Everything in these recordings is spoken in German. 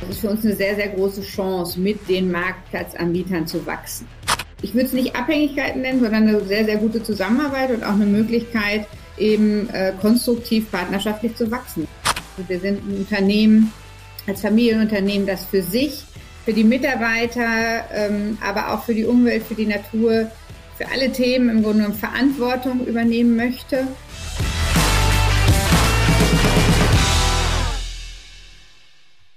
Das ist für uns eine sehr, sehr große Chance, mit den Marktplatzanbietern zu wachsen. Ich würde es nicht Abhängigkeiten nennen, sondern eine sehr, sehr gute Zusammenarbeit und auch eine Möglichkeit, eben äh, konstruktiv partnerschaftlich zu wachsen. Also wir sind ein Unternehmen, als Familienunternehmen, das für sich, für die Mitarbeiter, ähm, aber auch für die Umwelt, für die Natur, für alle Themen im Grunde genommen Verantwortung übernehmen möchte.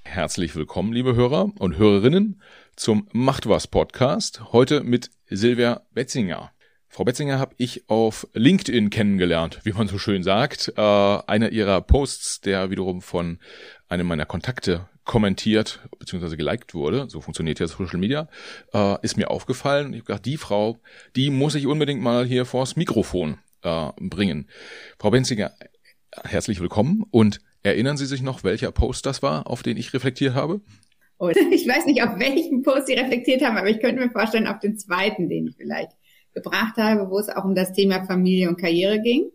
Herzlich willkommen, liebe Hörer und Hörerinnen, zum Macht was Podcast. Heute mit Silvia Betzinger. Frau Betzinger habe ich auf LinkedIn kennengelernt, wie man so schön sagt. Äh, einer ihrer Posts, der wiederum von einem meiner Kontakte kommentiert bzw. geliked wurde, so funktioniert ja Social Media, äh, ist mir aufgefallen. Ich habe gedacht, die Frau, die muss ich unbedingt mal hier vors Mikrofon äh, bringen. Frau Betzinger, herzlich willkommen und Erinnern Sie sich noch, welcher Post das war, auf den ich reflektiert habe? Und ich weiß nicht, auf welchen Post Sie reflektiert haben, aber ich könnte mir vorstellen, auf den zweiten, den ich vielleicht gebracht habe, wo es auch um das Thema Familie und Karriere ging.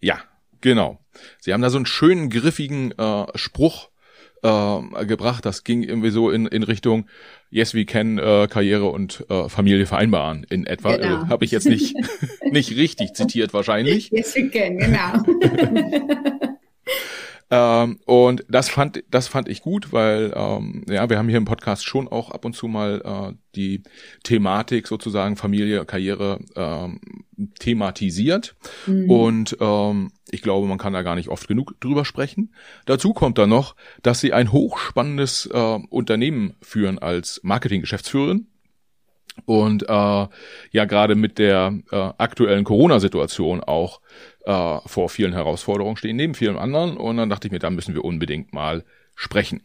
Ja, genau. Sie haben da so einen schönen, griffigen äh, Spruch äh, gebracht. Das ging irgendwie so in, in Richtung Yes, we can äh, Karriere und äh, Familie vereinbaren in etwa. Genau. Äh, Habe ich jetzt nicht, nicht richtig zitiert wahrscheinlich. Yes, we can, genau. Ähm, und das fand, das fand ich gut, weil ähm, ja, wir haben hier im Podcast schon auch ab und zu mal äh, die Thematik sozusagen Familie, Karriere ähm, thematisiert. Mhm. Und ähm, ich glaube, man kann da gar nicht oft genug drüber sprechen. Dazu kommt dann noch, dass sie ein hochspannendes äh, Unternehmen führen als Marketinggeschäftsführerin und äh, ja gerade mit der äh, aktuellen Corona-Situation auch äh, vor vielen Herausforderungen stehen, neben vielen anderen. Und dann dachte ich mir, da müssen wir unbedingt mal sprechen.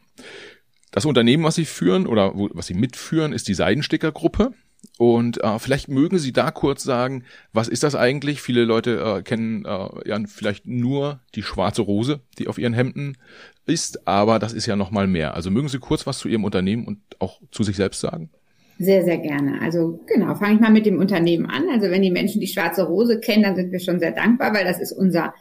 Das Unternehmen, was Sie führen oder wo, was Sie mitführen, ist die Seidensticker-Gruppe. Und äh, vielleicht mögen Sie da kurz sagen, was ist das eigentlich? Viele Leute äh, kennen äh, ja vielleicht nur die schwarze Rose, die auf ihren Hemden ist, aber das ist ja noch mal mehr. Also mögen Sie kurz was zu Ihrem Unternehmen und auch zu sich selbst sagen? Sehr, sehr gerne. Also genau, fange ich mal mit dem Unternehmen an. Also wenn die Menschen die schwarze Rose kennen, dann sind wir schon sehr dankbar, weil das ist unser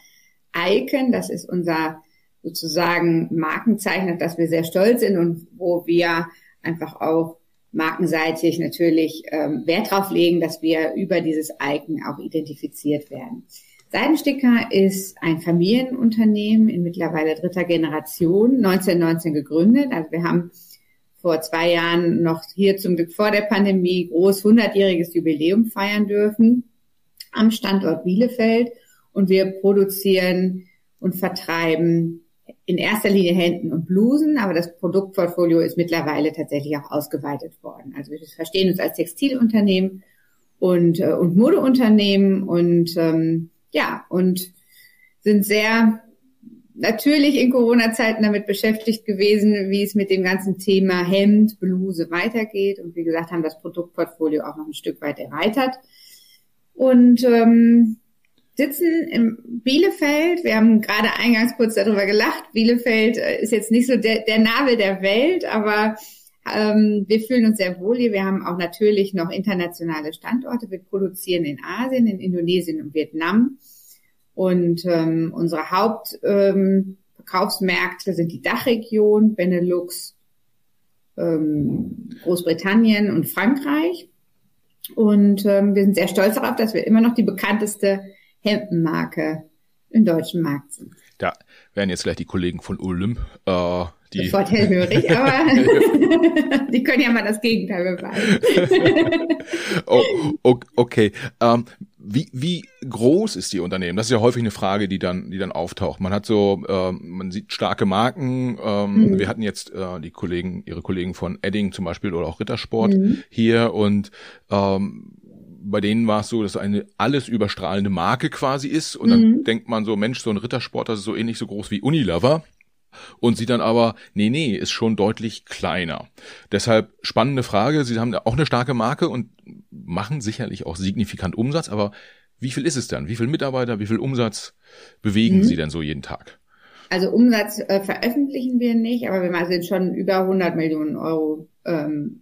Icon, das ist unser sozusagen Markenzeichen, auf das wir sehr stolz sind und wo wir einfach auch markenseitig natürlich ähm, Wert drauf legen, dass wir über dieses Icon auch identifiziert werden. Seidensticker ist ein Familienunternehmen in mittlerweile dritter Generation, 1919 gegründet. Also wir haben vor zwei Jahren noch hier zum Glück vor der Pandemie groß 100-jähriges Jubiläum feiern dürfen am Standort Bielefeld. Und wir produzieren und vertreiben in erster Linie Händen und Blusen, aber das Produktportfolio ist mittlerweile tatsächlich auch ausgeweitet worden. Also wir verstehen uns als Textilunternehmen und, äh, und Modeunternehmen und ähm, ja, und sind sehr natürlich in Corona-Zeiten damit beschäftigt gewesen, wie es mit dem ganzen Thema Hemd, Bluse weitergeht. Und wie gesagt, haben das Produktportfolio auch noch ein Stück weit erweitert. Und ähm, sitzen im Bielefeld. Wir haben gerade eingangs kurz darüber gelacht. Bielefeld äh, ist jetzt nicht so der, der Nabel der Welt, aber ähm, wir fühlen uns sehr wohl hier. Wir haben auch natürlich noch internationale Standorte. Wir produzieren in Asien, in Indonesien und Vietnam. Und ähm, unsere Hauptverkaufsmärkte ähm, sind die Dachregion, Benelux, ähm, Großbritannien und Frankreich. Und ähm, wir sind sehr stolz darauf, dass wir immer noch die bekannteste Hemdenmarke im deutschen Markt sind. Da werden jetzt gleich die Kollegen von Olymp äh, die Sofort hellhörig, aber die können ja mal das Gegenteil beweisen. oh, okay. Ähm, wie, wie groß ist die Unternehmen? Das ist ja häufig eine Frage, die dann, die dann auftaucht. Man hat so, äh, man sieht starke Marken. Ähm, mhm. Wir hatten jetzt äh, die Kollegen, ihre Kollegen von Edding zum Beispiel oder auch Rittersport mhm. hier und ähm, bei denen war es so, dass eine alles überstrahlende Marke quasi ist und dann mhm. denkt man so, Mensch, so ein Rittersport, das ist so ähnlich so groß wie Unilever und sie dann aber, nee, nee, ist schon deutlich kleiner. Deshalb spannende Frage, Sie haben auch eine starke Marke und machen sicherlich auch signifikant Umsatz, aber wie viel ist es dann? Wie viel Mitarbeiter, wie viel Umsatz bewegen mhm. Sie denn so jeden Tag? Also Umsatz äh, veröffentlichen wir nicht, aber wir sind schon über 100 Millionen Euro ähm,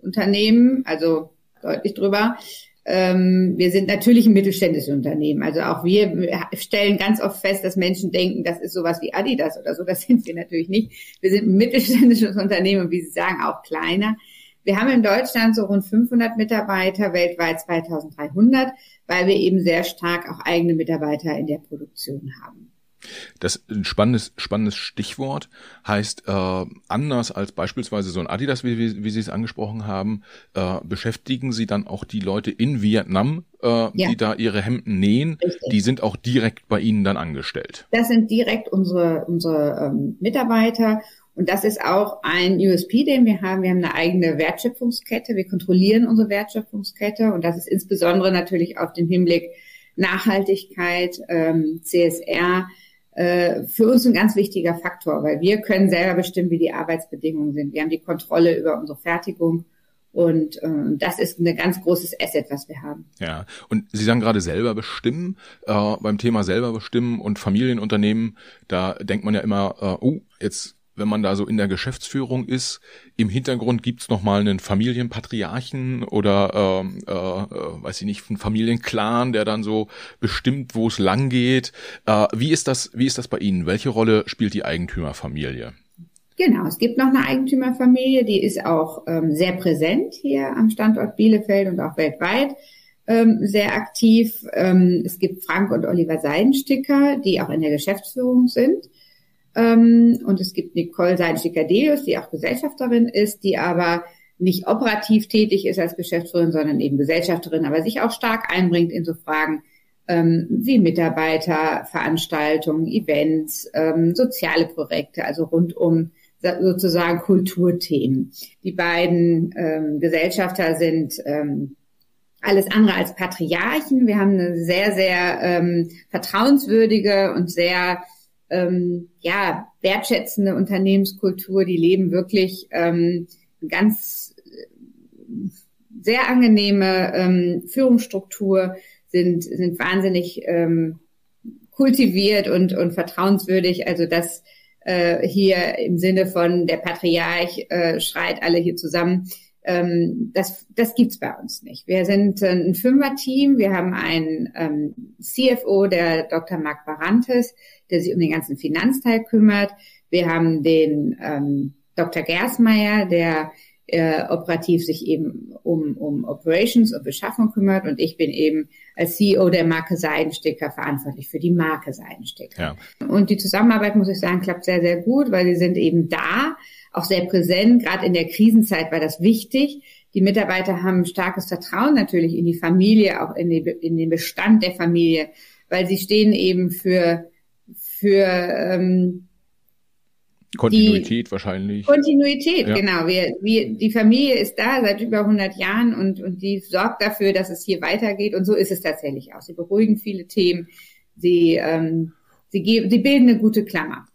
Unternehmen, also deutlich drüber. Ähm, wir sind natürlich ein mittelständisches Unternehmen. Also auch wir stellen ganz oft fest, dass Menschen denken, das ist sowas wie Adidas oder so. Das sind wir natürlich nicht. Wir sind ein mittelständisches Unternehmen und wie Sie sagen, auch kleiner. Wir haben in Deutschland so rund 500 Mitarbeiter, weltweit 2300, weil wir eben sehr stark auch eigene Mitarbeiter in der Produktion haben. Das ist ein spannendes, spannendes Stichwort heißt, äh, anders als beispielsweise so ein Adidas, wie, wie, Sie es angesprochen haben, äh, beschäftigen Sie dann auch die Leute in Vietnam, äh, ja. die da ihre Hemden nähen, Richtig. die sind auch direkt bei Ihnen dann angestellt. Das sind direkt unsere, unsere ähm, Mitarbeiter und das ist auch ein USP, den wir haben. Wir haben eine eigene Wertschöpfungskette. Wir kontrollieren unsere Wertschöpfungskette und das ist insbesondere natürlich auf den Hinblick Nachhaltigkeit, ähm, CSR, äh, für uns ein ganz wichtiger Faktor, weil wir können selber bestimmen, wie die Arbeitsbedingungen sind. Wir haben die Kontrolle über unsere Fertigung und äh, das ist ein ganz großes Asset, was wir haben. Ja, und Sie sagen gerade selber bestimmen. Äh, beim Thema selber bestimmen und Familienunternehmen, da denkt man ja immer, äh, oh, jetzt wenn man da so in der Geschäftsführung ist, im Hintergrund gibt's noch mal einen Familienpatriarchen oder ähm, äh, äh, weiß ich nicht, einen Familienclan, der dann so bestimmt, wo es lang geht. Äh, wie ist das? Wie ist das bei Ihnen? Welche Rolle spielt die Eigentümerfamilie? Genau, es gibt noch eine Eigentümerfamilie, die ist auch ähm, sehr präsent hier am Standort Bielefeld und auch weltweit ähm, sehr aktiv. Ähm, es gibt Frank und Oliver Seidensticker, die auch in der Geschäftsführung sind. Ähm, und es gibt Nicole Seidensticker-Delius, die auch Gesellschafterin ist, die aber nicht operativ tätig ist als Geschäftsführerin, sondern eben Gesellschafterin, aber sich auch stark einbringt in so Fragen ähm, wie Mitarbeiterveranstaltungen, Events, ähm, soziale Projekte, also rund um sozusagen Kulturthemen. Die beiden Gesellschafter sind alles andere als Patriarchen. Wir haben eine sehr, sehr vertrauenswürdige und sehr ähm, ja, wertschätzende Unternehmenskultur, die leben wirklich ähm, ganz äh, sehr angenehme ähm, Führungsstruktur, sind, sind wahnsinnig ähm, kultiviert und, und vertrauenswürdig. Also das äh, hier im Sinne von der Patriarch äh, schreit alle hier zusammen. Ähm, das, das gibt's bei uns nicht. Wir sind ein Fünfer-Team. Wir haben einen ähm, CFO, der Dr. Marc Barantes, der sich um den ganzen Finanzteil kümmert. Wir haben den ähm, Dr. Gersmeier, der äh, operativ sich eben um, um Operations und Beschaffung kümmert und ich bin eben als CEO der Marke Seidensticker verantwortlich für die Marke Seidensticker. Ja. Und die Zusammenarbeit, muss ich sagen, klappt sehr, sehr gut, weil sie sind eben da, auch sehr präsent. Gerade in der Krisenzeit war das wichtig. Die Mitarbeiter haben starkes Vertrauen natürlich in die Familie, auch in, die, in den Bestand der Familie, weil sie stehen eben für für ähm, Kontinuität die, wahrscheinlich. Kontinuität, ja. genau. Wir, wir, die Familie ist da seit über 100 Jahren und, und die sorgt dafür, dass es hier weitergeht. Und so ist es tatsächlich auch. Sie beruhigen viele Themen. Sie, ähm, sie, geben, sie bilden eine gute Klammer.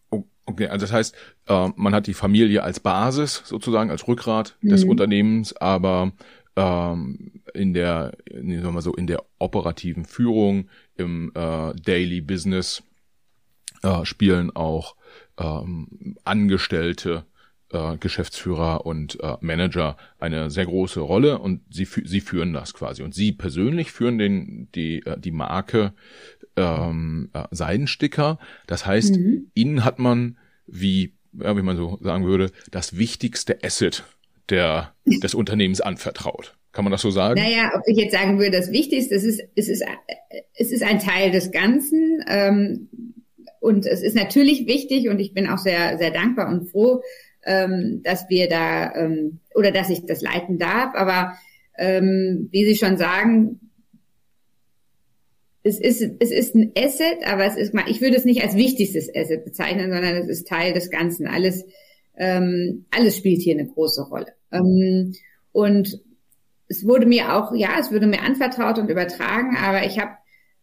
Okay, also das heißt, äh, man hat die Familie als Basis sozusagen, als Rückgrat mhm. des Unternehmens, aber ähm, in der, sagen wir mal so, in der operativen Führung, im äh, Daily Business äh, spielen auch ähm, Angestellte, äh, Geschäftsführer und äh, Manager eine sehr große Rolle und sie, sie führen das quasi. Und sie persönlich führen den, die, äh, die Marke ähm, äh, Seidensticker. Das heißt, mhm. ihnen hat man, wie, ja, wie man so sagen würde, das wichtigste Asset der, des Unternehmens anvertraut. Kann man das so sagen? Naja, ob ich jetzt sagen würde, das Wichtigste, es ist, es ist, es ist ein Teil des Ganzen. Ähm, und es ist natürlich wichtig und ich bin auch sehr, sehr dankbar und froh, ähm, dass wir da ähm, oder dass ich das leiten darf. Aber ähm, wie Sie schon sagen, es ist, es ist ein Asset, aber es ist, ich würde es nicht als wichtigstes Asset bezeichnen, sondern es ist Teil des Ganzen. Alles, ähm, alles spielt hier eine große Rolle. Ähm, und es wurde mir auch, ja, es wurde mir anvertraut und übertragen, aber ich habe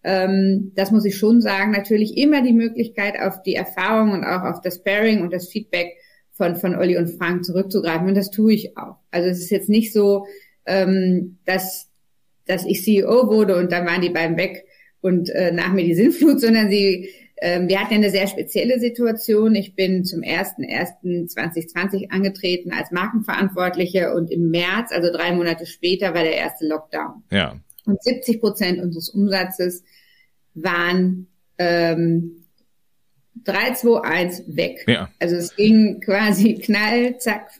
ähm, das muss ich schon sagen, natürlich immer die Möglichkeit auf die Erfahrung und auch auf das Pairing und das Feedback von, von Olli und Frank zurückzugreifen. Und das tue ich auch. Also es ist jetzt nicht so, ähm, dass, dass ich CEO wurde und dann waren die beiden weg und äh, nach mir die Sinnflut, sondern sie, ähm, wir hatten eine sehr spezielle Situation. Ich bin zum 1.1.2020 angetreten als Markenverantwortliche und im März, also drei Monate später, war der erste Lockdown. Ja. Und 70 Prozent unseres Umsatzes waren ähm, 3, 2, 1 weg. Ja. Also es ging quasi knall, zack,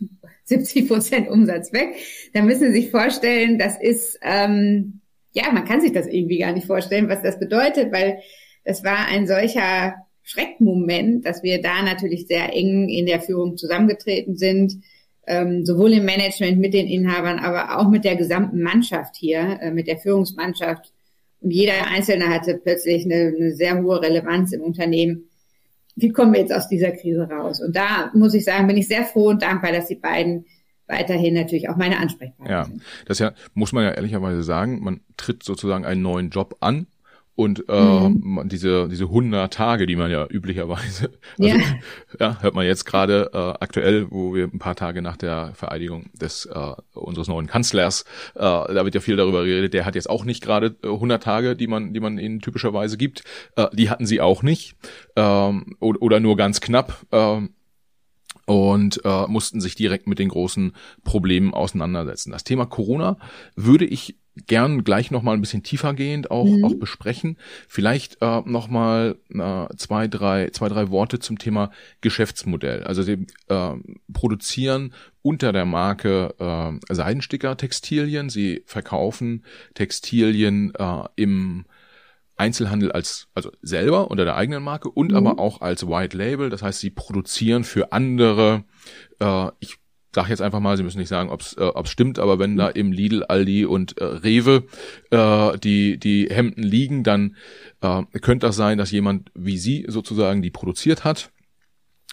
70 Prozent Umsatz weg. Da müssen Sie sich vorstellen, das ist, ähm, ja, man kann sich das irgendwie gar nicht vorstellen, was das bedeutet, weil das war ein solcher Schreckmoment, dass wir da natürlich sehr eng in der Führung zusammengetreten sind, ähm, sowohl im Management mit den Inhabern, aber auch mit der gesamten Mannschaft hier, äh, mit der Führungsmannschaft. Und jeder Einzelne hatte plötzlich eine, eine sehr hohe Relevanz im Unternehmen. Wie kommen wir jetzt aus dieser Krise raus? Und da muss ich sagen, bin ich sehr froh und dankbar, dass die beiden weiterhin natürlich auch meine Ansprechpartner ja. Das ja, muss man ja ehrlicherweise sagen, man tritt sozusagen einen neuen Job an und äh, mhm. diese diese 100 Tage, die man ja üblicherweise, also, ja. ja hört man jetzt gerade äh, aktuell, wo wir ein paar Tage nach der Vereidigung des äh, unseres neuen Kanzlers, äh, da wird ja viel darüber geredet. Der hat jetzt auch nicht gerade äh, 100 Tage, die man die man ihnen typischerweise gibt. Äh, die hatten sie auch nicht ähm, oder, oder nur ganz knapp. Äh, und äh, mussten sich direkt mit den großen Problemen auseinandersetzen. Das Thema Corona würde ich gern gleich noch mal ein bisschen tiefergehend auch, mhm. auch besprechen. Vielleicht äh, noch mal äh, zwei, drei, zwei, drei Worte zum Thema Geschäftsmodell. Also sie äh, produzieren unter der Marke äh, Seidensticker Textilien. Sie verkaufen Textilien äh, im Einzelhandel als, also selber unter der eigenen Marke und mhm. aber auch als White Label. Das heißt, sie produzieren für andere, äh, ich sag jetzt einfach mal, Sie müssen nicht sagen, ob es äh, ob's stimmt, aber wenn da im Lidl, Aldi und äh, Rewe äh, die, die Hemden liegen, dann äh, könnte das sein, dass jemand wie Sie sozusagen die produziert hat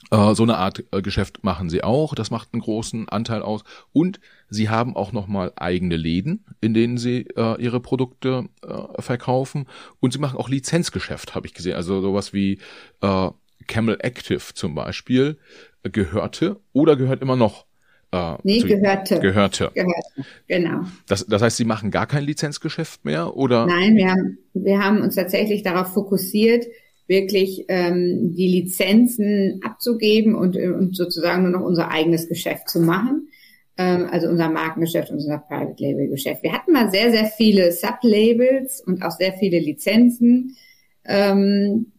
so eine Art äh, Geschäft machen sie auch. Das macht einen großen Anteil aus. Und sie haben auch nochmal eigene Läden, in denen sie äh, ihre Produkte äh, verkaufen. Und sie machen auch Lizenzgeschäft, habe ich gesehen. Also sowas wie äh, Camel Active zum Beispiel äh, gehörte oder gehört immer noch. Äh, nee, gehörte. Gehörte. Gehörte, genau. Das, das heißt, Sie machen gar kein Lizenzgeschäft mehr, oder? Nein, wir haben, wir haben uns tatsächlich darauf fokussiert, wirklich ähm, die Lizenzen abzugeben und, äh, und sozusagen nur noch unser eigenes Geschäft zu machen. Ähm, also unser Markengeschäft, unser Private Label Geschäft. Wir hatten mal sehr, sehr viele Sublabels und auch sehr viele Lizenzen. Ähm,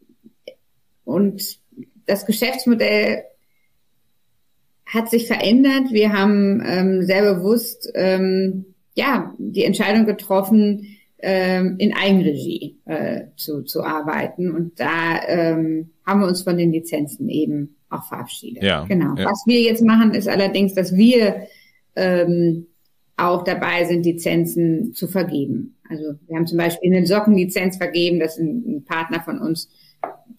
und das Geschäftsmodell hat sich verändert. Wir haben ähm, sehr bewusst ähm, ja die Entscheidung getroffen, in Eigenregie äh, zu, zu arbeiten. Und da ähm, haben wir uns von den Lizenzen eben auch verabschiedet. Ja, genau. Ja. Was wir jetzt machen, ist allerdings, dass wir ähm, auch dabei sind, Lizenzen zu vergeben. Also wir haben zum Beispiel eine Sockenlizenz vergeben, das ist ein, ein Partner von uns,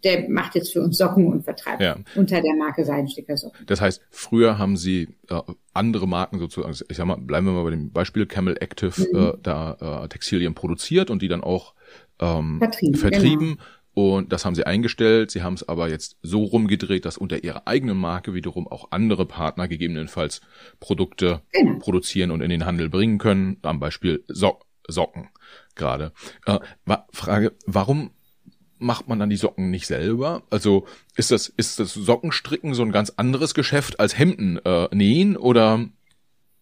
der macht jetzt für uns Socken und vertreibt ja. unter der Marke Seidensticker Socken. Das heißt, früher haben sie äh, andere Marken sozusagen, ich sag mal, bleiben wir mal bei dem Beispiel Camel Active, mhm. äh, da äh, Textilien produziert und die dann auch ähm, vertrieben. vertrieben. Genau. Und das haben sie eingestellt. Sie haben es aber jetzt so rumgedreht, dass unter ihrer eigenen Marke wiederum auch andere Partner gegebenenfalls Produkte genau. produzieren und in den Handel bringen können. Am Beispiel so Socken gerade. Äh, Frage, warum macht man dann die Socken nicht selber? Also ist das, ist das Sockenstricken so ein ganz anderes Geschäft als Hemden äh, nähen oder?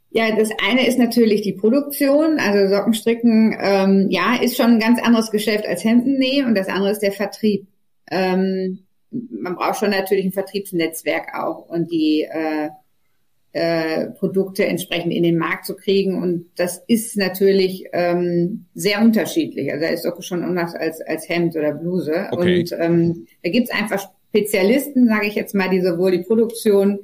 Ja, das eine ist natürlich die Produktion, also Sockenstricken, ähm, ja, ist schon ein ganz anderes Geschäft als Hemden nähen und das andere ist der Vertrieb. Ähm, man braucht schon natürlich ein Vertriebsnetzwerk auch und die äh, äh, Produkte entsprechend in den Markt zu kriegen. Und das ist natürlich ähm, sehr unterschiedlich. Also da ist doch schon anders als, als Hemd oder Bluse. Okay. Und ähm, da gibt's einfach Spezialisten, sage ich jetzt mal, die sowohl die Produktion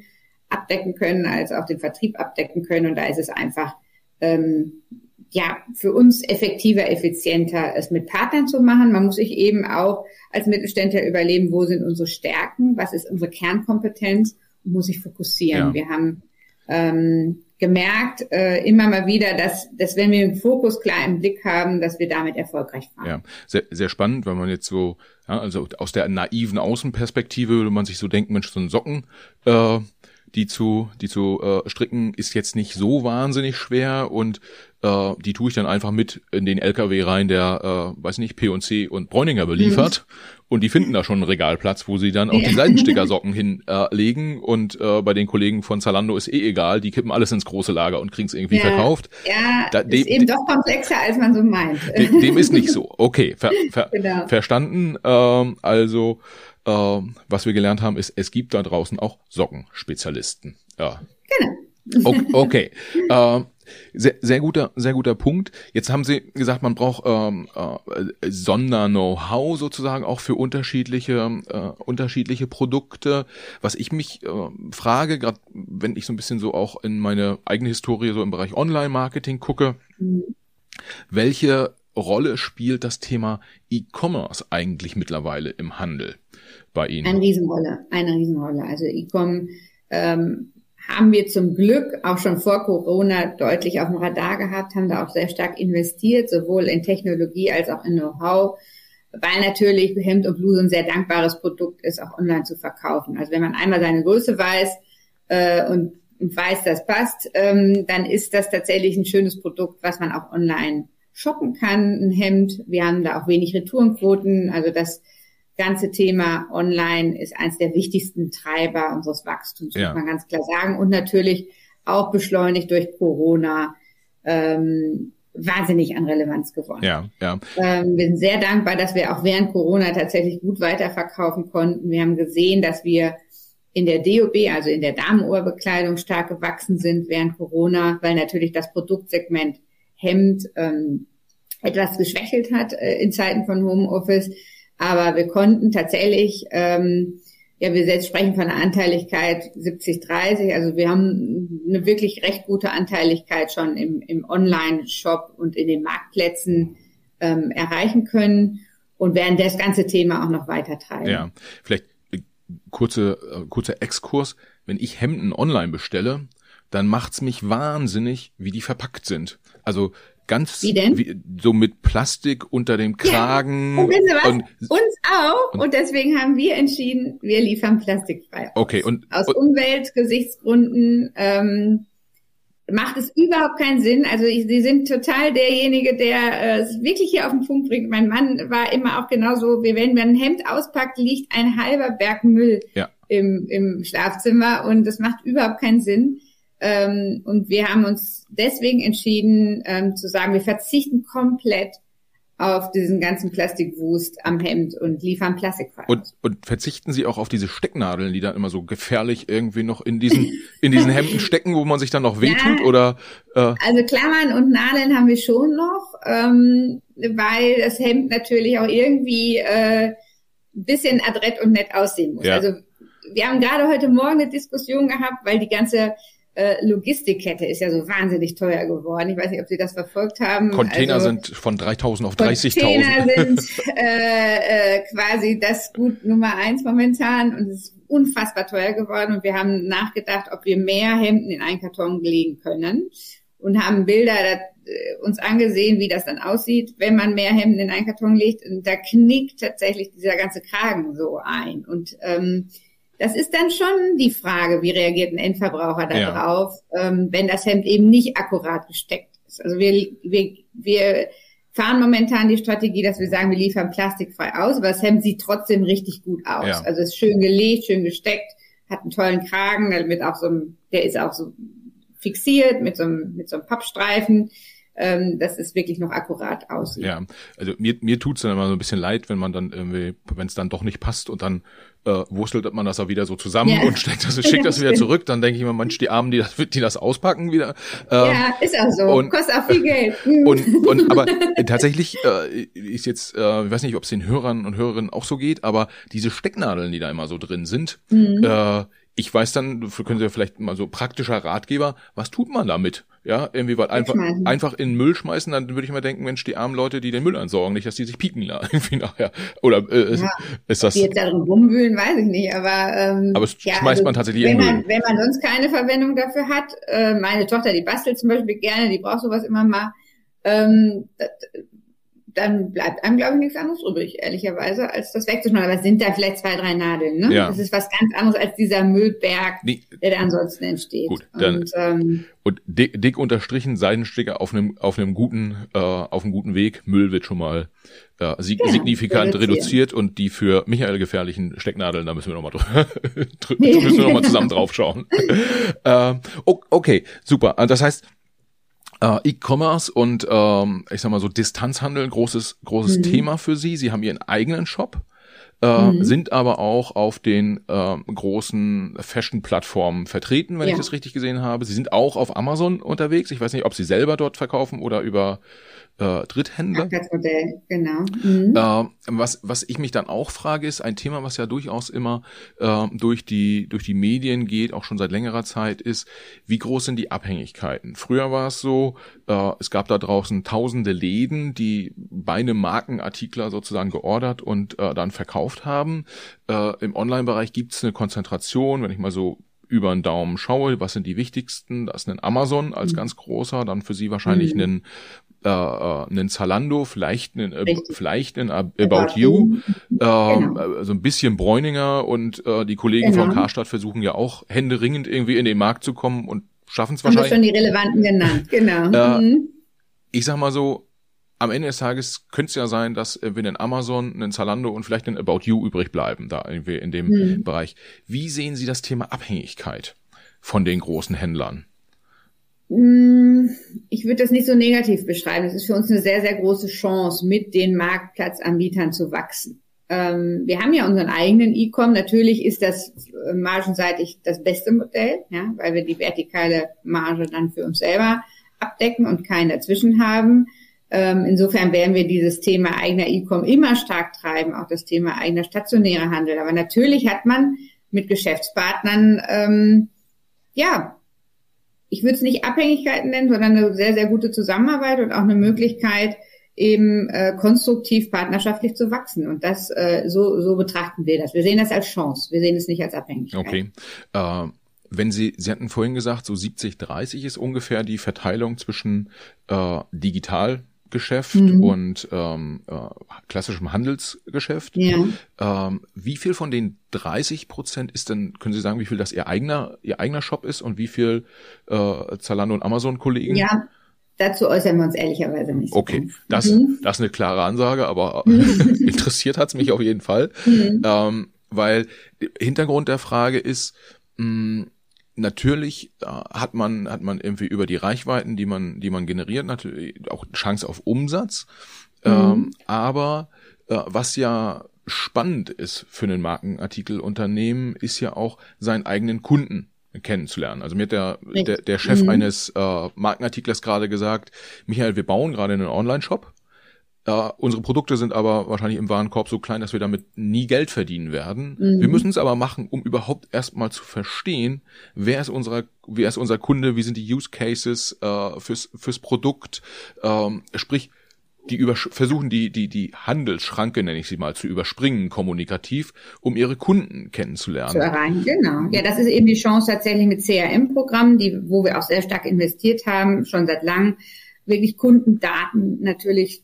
abdecken können als auch den Vertrieb abdecken können. Und da ist es einfach ähm, ja für uns effektiver, effizienter, es mit Partnern zu machen. Man muss sich eben auch als Mittelständler überlegen, wo sind unsere Stärken, was ist unsere Kernkompetenz und muss sich fokussieren. Ja. Wir haben ähm, gemerkt, äh, immer mal wieder, dass, dass wenn wir den Fokus klar im Blick haben, dass wir damit erfolgreich fahren. Ja, sehr, sehr spannend, wenn man jetzt so, ja, also aus der naiven Außenperspektive würde man sich so denken, Mensch, so ein Socken, äh, die zu, die zu äh, stricken, ist jetzt nicht so wahnsinnig schwer und äh, die tue ich dann einfach mit in den LKW rein, der, äh, weiß nicht, P&C und Bräuninger beliefert. Mhm. Und die finden da schon einen Regalplatz, wo sie dann auch die Seitenstickersocken hinlegen. Äh, und äh, bei den Kollegen von Zalando ist eh egal, die kippen alles ins große Lager und kriegen es irgendwie ja. verkauft. Ja, da, dem, ist eben doch komplexer, als man so meint. Dem, dem ist nicht so. Okay, ver, ver, genau. verstanden. Ähm, also ähm, was wir gelernt haben, ist, es gibt da draußen auch Sockenspezialisten. Ja. Genau. Okay. okay. ähm, sehr, sehr guter, sehr guter Punkt. Jetzt haben Sie gesagt, man braucht ähm, äh, Sonder-Know-how sozusagen auch für unterschiedliche, äh, unterschiedliche Produkte. Was ich mich äh, frage, gerade wenn ich so ein bisschen so auch in meine eigene Historie so im Bereich Online-Marketing gucke, mhm. welche Rolle spielt das Thema E-Commerce eigentlich mittlerweile im Handel bei Ihnen? Eine Riesenrolle, eine Riesenrolle. Also E-Com ähm, haben wir zum Glück auch schon vor Corona deutlich auf dem Radar gehabt, haben da auch sehr stark investiert, sowohl in Technologie als auch in Know-how, weil natürlich Hemd und Bluse ein sehr dankbares Produkt ist, auch online zu verkaufen. Also wenn man einmal seine Größe weiß äh, und, weiß, das passt, ähm, dann ist das tatsächlich ein schönes Produkt, was man auch online shoppen kann, ein Hemd. Wir haben da auch wenig Retourenquoten, also das ganze Thema online ist eines der wichtigsten Treiber unseres Wachstums, ja. muss man ganz klar sagen. Und natürlich auch beschleunigt durch Corona ähm, wahnsinnig an Relevanz gewonnen. Ja, ja. Ähm, wir sind sehr dankbar, dass wir auch während Corona tatsächlich gut weiterverkaufen konnten. Wir haben gesehen, dass wir in der DOB, also in der Damenohrbekleidung, stark gewachsen sind während Corona, weil natürlich das Produktsegment Hemd ähm, etwas geschwächelt hat äh, in Zeiten von Homeoffice. Aber wir konnten tatsächlich, ähm, ja, wir selbst sprechen von einer Anteiligkeit 70-30. Also wir haben eine wirklich recht gute Anteiligkeit schon im, im Online-Shop und in den Marktplätzen ähm, erreichen können und werden das ganze Thema auch noch weiter treiben. Ja, vielleicht kurze, äh, kurzer Exkurs. Wenn ich Hemden online bestelle, dann macht's mich wahnsinnig, wie die verpackt sind. Also ganz wie denn? Wie, so mit Plastik unter dem Kragen. Ja. Und wissen was? Und, Uns auch. Und, und, deswegen haben wir entschieden, wir liefern plastikfrei. Okay. Und aus und, Umweltgesichtsgründen ähm, macht es überhaupt keinen Sinn. Also ich, Sie sind total derjenige, der äh, es wirklich hier auf den Punkt bringt. Mein Mann war immer auch genauso. Wir, wenn man ein Hemd auspackt, liegt ein halber Berg Müll ja. im, im Schlafzimmer und das macht überhaupt keinen Sinn. Ähm, und wir haben uns deswegen entschieden ähm, zu sagen, wir verzichten komplett auf diesen ganzen Plastikwust am Hemd und liefern Plastikfrei. Und, und verzichten Sie auch auf diese Stecknadeln, die dann immer so gefährlich irgendwie noch in diesen in diesen Hemden stecken, wo man sich dann noch wehtut ja, oder? Äh also Klammern und Nadeln haben wir schon noch, ähm, weil das Hemd natürlich auch irgendwie äh, ein bisschen adrett und nett aussehen muss. Ja. Also wir haben gerade heute Morgen eine Diskussion gehabt, weil die ganze äh, Logistikkette ist ja so wahnsinnig teuer geworden. Ich weiß nicht, ob Sie das verfolgt haben. Container also, sind von 3.000 auf 30.000. Container sind äh, äh, quasi das Gut Nummer eins momentan und es ist unfassbar teuer geworden. Und wir haben nachgedacht, ob wir mehr Hemden in einen Karton legen können und haben Bilder da, äh, uns angesehen, wie das dann aussieht, wenn man mehr Hemden in einen Karton legt. Und da knickt tatsächlich dieser ganze Kragen so ein. Und ähm, das ist dann schon die Frage, wie reagiert ein Endverbraucher darauf, ja. ähm, wenn das Hemd eben nicht akkurat gesteckt ist. Also wir, wir, wir fahren momentan die Strategie, dass wir sagen, wir liefern plastikfrei aus, aber das Hemd sieht trotzdem richtig gut aus. Ja. Also es ist schön gelegt, schön gesteckt, hat einen tollen Kragen, damit auch so ein, der ist auch so fixiert mit so einem, mit so einem Pappstreifen ähm, dass es wirklich noch akkurat aussieht. Ja, also mir, mir tut's dann immer so ein bisschen leid, wenn man dann irgendwie, wenn es dann doch nicht passt und dann äh, wurstelt man das auch wieder so zusammen ja. und steckt das, schickt das wieder zurück, dann denke ich immer, manch die Armen, die das, die das auspacken wieder. Ähm, ja, ist auch so. Und, Kostet auch viel Geld. Und, und aber tatsächlich äh, ist jetzt, äh, ich weiß nicht, ob es den Hörern und Hörerinnen auch so geht, aber diese Stecknadeln, die da immer so drin sind, mhm. äh, ich weiß dann, können Sie ja vielleicht mal so praktischer Ratgeber, was tut man damit? Ja, irgendwie weil einfach, einfach in Müll schmeißen, dann würde ich mal denken, Mensch, die armen Leute, die den Müll entsorgen, nicht, dass die sich pieken da irgendwie nachher. Oder äh, ja, ist das. Die jetzt darin rumwühlen, weiß ich nicht, aber ähm, aber es ja, schmeißt also, man tatsächlich wenn in Müll. Man, wenn man sonst keine Verwendung dafür hat, äh, meine Tochter, die bastelt zum Beispiel gerne, die braucht sowas immer mal. Ähm, dann bleibt einem, glaube ich, nichts anderes übrig, ehrlicherweise, als das wegzuschneiden. Aber es sind da vielleicht zwei, drei Nadeln. Ne? Ja. Das ist was ganz anderes als dieser Müllberg, nee. der da ansonsten entsteht. Gut, dann, und, ähm, und dick, dick unterstrichen, Seidensticker auf einem, auf einem guten, äh, auf einem guten Weg. Müll wird schon mal äh, sig genau, signifikant reduziert und die für Michael gefährlichen Stecknadeln, da müssen wir nochmal drü müssen wir noch mal zusammen drauf schauen. äh, okay, super. Das heißt, äh, E-Commerce und ähm, ich sag mal so Distanzhandel, großes, großes mhm. Thema für Sie. Sie haben Ihren eigenen Shop. Äh, mhm. sind aber auch auf den äh, großen Fashion-Plattformen vertreten, wenn ja. ich das richtig gesehen habe. Sie sind auch auf Amazon unterwegs. Ich weiß nicht, ob Sie selber dort verkaufen oder über äh, Dritthändler. Modell, genau. Mhm. Äh, was, was ich mich dann auch frage, ist ein Thema, was ja durchaus immer äh, durch, die, durch die Medien geht, auch schon seit längerer Zeit, ist, wie groß sind die Abhängigkeiten? Früher war es so, äh, es gab da draußen tausende Läden, die bei einem Markenartikler sozusagen geordert und äh, dann verkauft haben. Äh, Im Online-Bereich gibt es eine Konzentration, wenn ich mal so über den Daumen schaue, was sind die wichtigsten? Das ist ein Amazon als mhm. ganz großer, dann für Sie wahrscheinlich mhm. ein äh, äh, einen Zalando, vielleicht einen, äh, vielleicht einen About You, äh, genau. so ein bisschen Bräuninger und äh, die Kollegen genau. von Karstadt versuchen ja auch händeringend irgendwie in den Markt zu kommen und schaffen es wahrscheinlich. Haben wir schon die relevanten genannt, genau. Äh, mhm. Ich sag mal so, am Ende des Tages könnte es ja sein, dass wir einen Amazon, einen Zalando und vielleicht einen About You übrig bleiben, da irgendwie in dem mhm. Bereich. Wie sehen Sie das Thema Abhängigkeit von den großen Händlern? Ich würde das nicht so negativ beschreiben. Es ist für uns eine sehr, sehr große Chance, mit den Marktplatzanbietern zu wachsen. Ähm, wir haben ja unseren eigenen E-Com. Natürlich ist das äh, margenseitig das beste Modell, ja, weil wir die vertikale Marge dann für uns selber abdecken und keinen dazwischen haben. Ähm, insofern werden wir dieses Thema eigener E-Com immer stark treiben, auch das Thema eigener stationärer Handel. Aber natürlich hat man mit Geschäftspartnern ähm, ja ich würde es nicht Abhängigkeiten nennen, sondern eine sehr, sehr gute Zusammenarbeit und auch eine Möglichkeit, eben äh, konstruktiv partnerschaftlich zu wachsen. Und das äh, so, so betrachten wir das. Wir sehen das als Chance. Wir sehen es nicht als Abhängigkeit. Okay. Äh, wenn Sie, Sie hatten vorhin gesagt, so 70-30 ist ungefähr die Verteilung zwischen äh, digital Geschäft mhm. und ähm, äh, klassischem Handelsgeschäft. Ja. Ähm, wie viel von den 30 Prozent ist denn, können Sie sagen, wie viel das Ihr eigener, Ihr eigener Shop ist und wie viel äh, Zalando und Amazon Kollegen? Ja. Dazu äußern wir uns ehrlicherweise nicht. Okay, das, mhm. das ist eine klare Ansage, aber interessiert hat's mich auf jeden Fall. Mhm. Ähm, weil Hintergrund der Frage ist, mh, Natürlich äh, hat man hat man irgendwie über die Reichweiten, die man die man generiert, natürlich auch Chance auf Umsatz. Mhm. Ähm, aber äh, was ja spannend ist für ein Markenartikelunternehmen, ist ja auch seinen eigenen Kunden kennenzulernen. Also mir hat der, der, der Chef mhm. eines äh, Markenartiklers gerade gesagt, Michael, wir bauen gerade einen Online-Shop Uh, unsere Produkte sind aber wahrscheinlich im Warenkorb so klein, dass wir damit nie Geld verdienen werden. Mhm. Wir müssen es aber machen, um überhaupt erstmal zu verstehen, wer ist unser, wer ist unser Kunde, wie sind die Use Cases uh, fürs, fürs Produkt. Ähm, sprich, die über, versuchen die, die, die Handelsschranke, nenne ich sie mal, zu überspringen, kommunikativ, um ihre Kunden kennenzulernen. Zu erreichen, genau. Ja, das ist eben die Chance tatsächlich mit CRM-Programmen, die, wo wir auch sehr stark investiert haben, schon seit langem, wirklich Kundendaten natürlich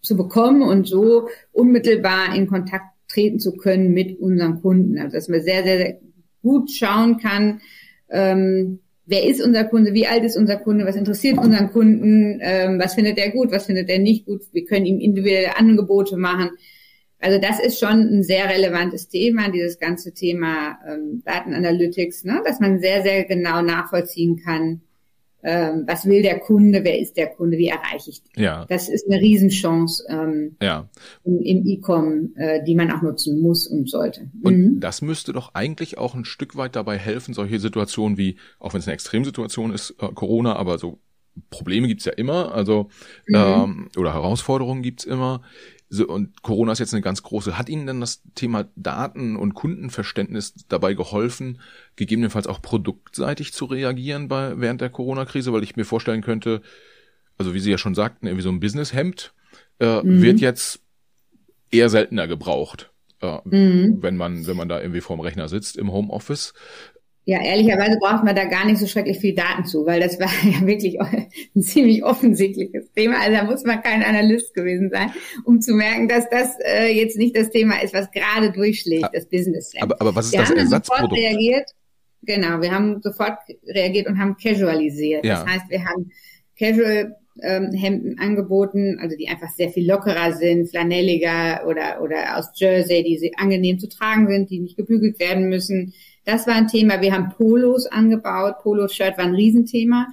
zu bekommen und so unmittelbar in Kontakt treten zu können mit unseren Kunden. Also dass man sehr, sehr gut schauen kann, ähm, wer ist unser Kunde, wie alt ist unser Kunde, was interessiert unseren Kunden, ähm, was findet er gut, was findet er nicht gut. Wir können ihm individuelle Angebote machen. Also das ist schon ein sehr relevantes Thema, dieses ganze Thema ähm, Datenanalytics, ne? dass man sehr, sehr genau nachvollziehen kann, ähm, was will der Kunde, wer ist der Kunde, wie erreiche ich den. Ja. Das ist eine Riesenchance ähm, ja. im, im E-Com, äh, die man auch nutzen muss und sollte. Und mhm. das müsste doch eigentlich auch ein Stück weit dabei helfen, solche Situationen wie, auch wenn es eine Extremsituation ist, äh, Corona, aber so Probleme gibt's ja immer, also mhm. ähm, oder Herausforderungen gibt's immer, so, und Corona ist jetzt eine ganz große. Hat Ihnen denn das Thema Daten und Kundenverständnis dabei geholfen, gegebenenfalls auch produktseitig zu reagieren bei, während der Corona-Krise? Weil ich mir vorstellen könnte, also wie Sie ja schon sagten, irgendwie so ein Businesshemd äh, mhm. wird jetzt eher seltener gebraucht, äh, mhm. wenn man wenn man da irgendwie vorm Rechner sitzt im Homeoffice. Ja, ehrlicherweise braucht man da gar nicht so schrecklich viel Daten zu, weil das war ja wirklich ein ziemlich offensichtliches Thema. Also da muss man kein Analyst gewesen sein, um zu merken, dass das äh, jetzt nicht das Thema ist, was gerade durchschlägt, das Business. Aber, aber was ist wir das Ersatzprodukt? reagiert. Genau, wir haben sofort reagiert und haben casualisiert. Ja. Das heißt, wir haben Casual ähm, Hemden angeboten, also die einfach sehr viel lockerer sind, flanelliger oder, oder aus Jersey, die angenehm zu tragen sind, die nicht gebügelt werden müssen. Das war ein Thema. Wir haben Polos angebaut. Polo-Shirt war ein Riesenthema.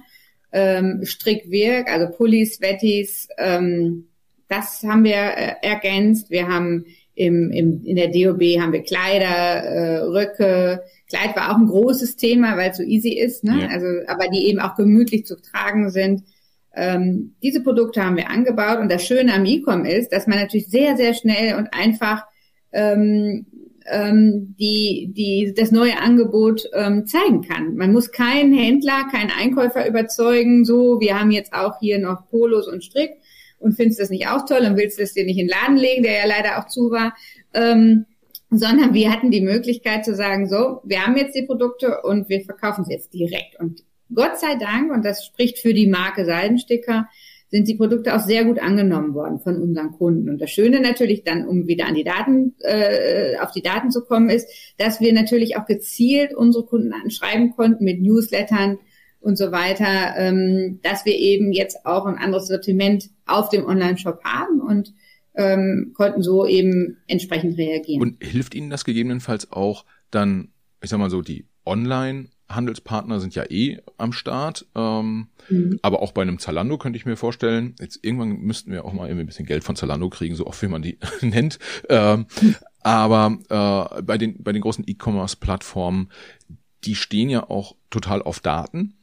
Ähm, Strickwirk, also Pullis, Sweaties, ähm, das haben wir äh, ergänzt. Wir haben im, im, in der DOB haben wir Kleider, äh, Röcke. Kleid war auch ein großes Thema, weil es so easy ist, ne? Ja. Also, aber die eben auch gemütlich zu tragen sind. Ähm, diese Produkte haben wir angebaut und das Schöne am E-Com ist, dass man natürlich sehr, sehr schnell und einfach ähm, ähm, die, die das neue Angebot ähm, zeigen kann. Man muss keinen Händler, keinen Einkäufer überzeugen, so, wir haben jetzt auch hier noch Polos und Strick und findest das nicht auch toll und willst das dir nicht in den Laden legen, der ja leider auch zu war. Ähm, sondern wir hatten die Möglichkeit zu sagen, so, wir haben jetzt die Produkte und wir verkaufen sie jetzt direkt. Und Gott sei Dank, und das spricht für die Marke Seidensticker, sind die Produkte auch sehr gut angenommen worden von unseren Kunden. Und das Schöne natürlich dann, um wieder an die Daten, äh, auf die Daten zu kommen, ist, dass wir natürlich auch gezielt unsere Kunden anschreiben konnten mit Newslettern und so weiter, ähm, dass wir eben jetzt auch ein anderes Sortiment auf dem Online-Shop haben und ähm, konnten so eben entsprechend reagieren. Und hilft Ihnen das gegebenenfalls auch dann, ich sag mal so, die Online- Handelspartner sind ja eh am Start. Ähm, mhm. Aber auch bei einem Zalando könnte ich mir vorstellen, jetzt irgendwann müssten wir auch mal irgendwie ein bisschen Geld von Zalando kriegen, so oft wie man die nennt. Ähm. Aber äh, bei, den, bei den großen E-Commerce-Plattformen, die stehen ja auch total auf Daten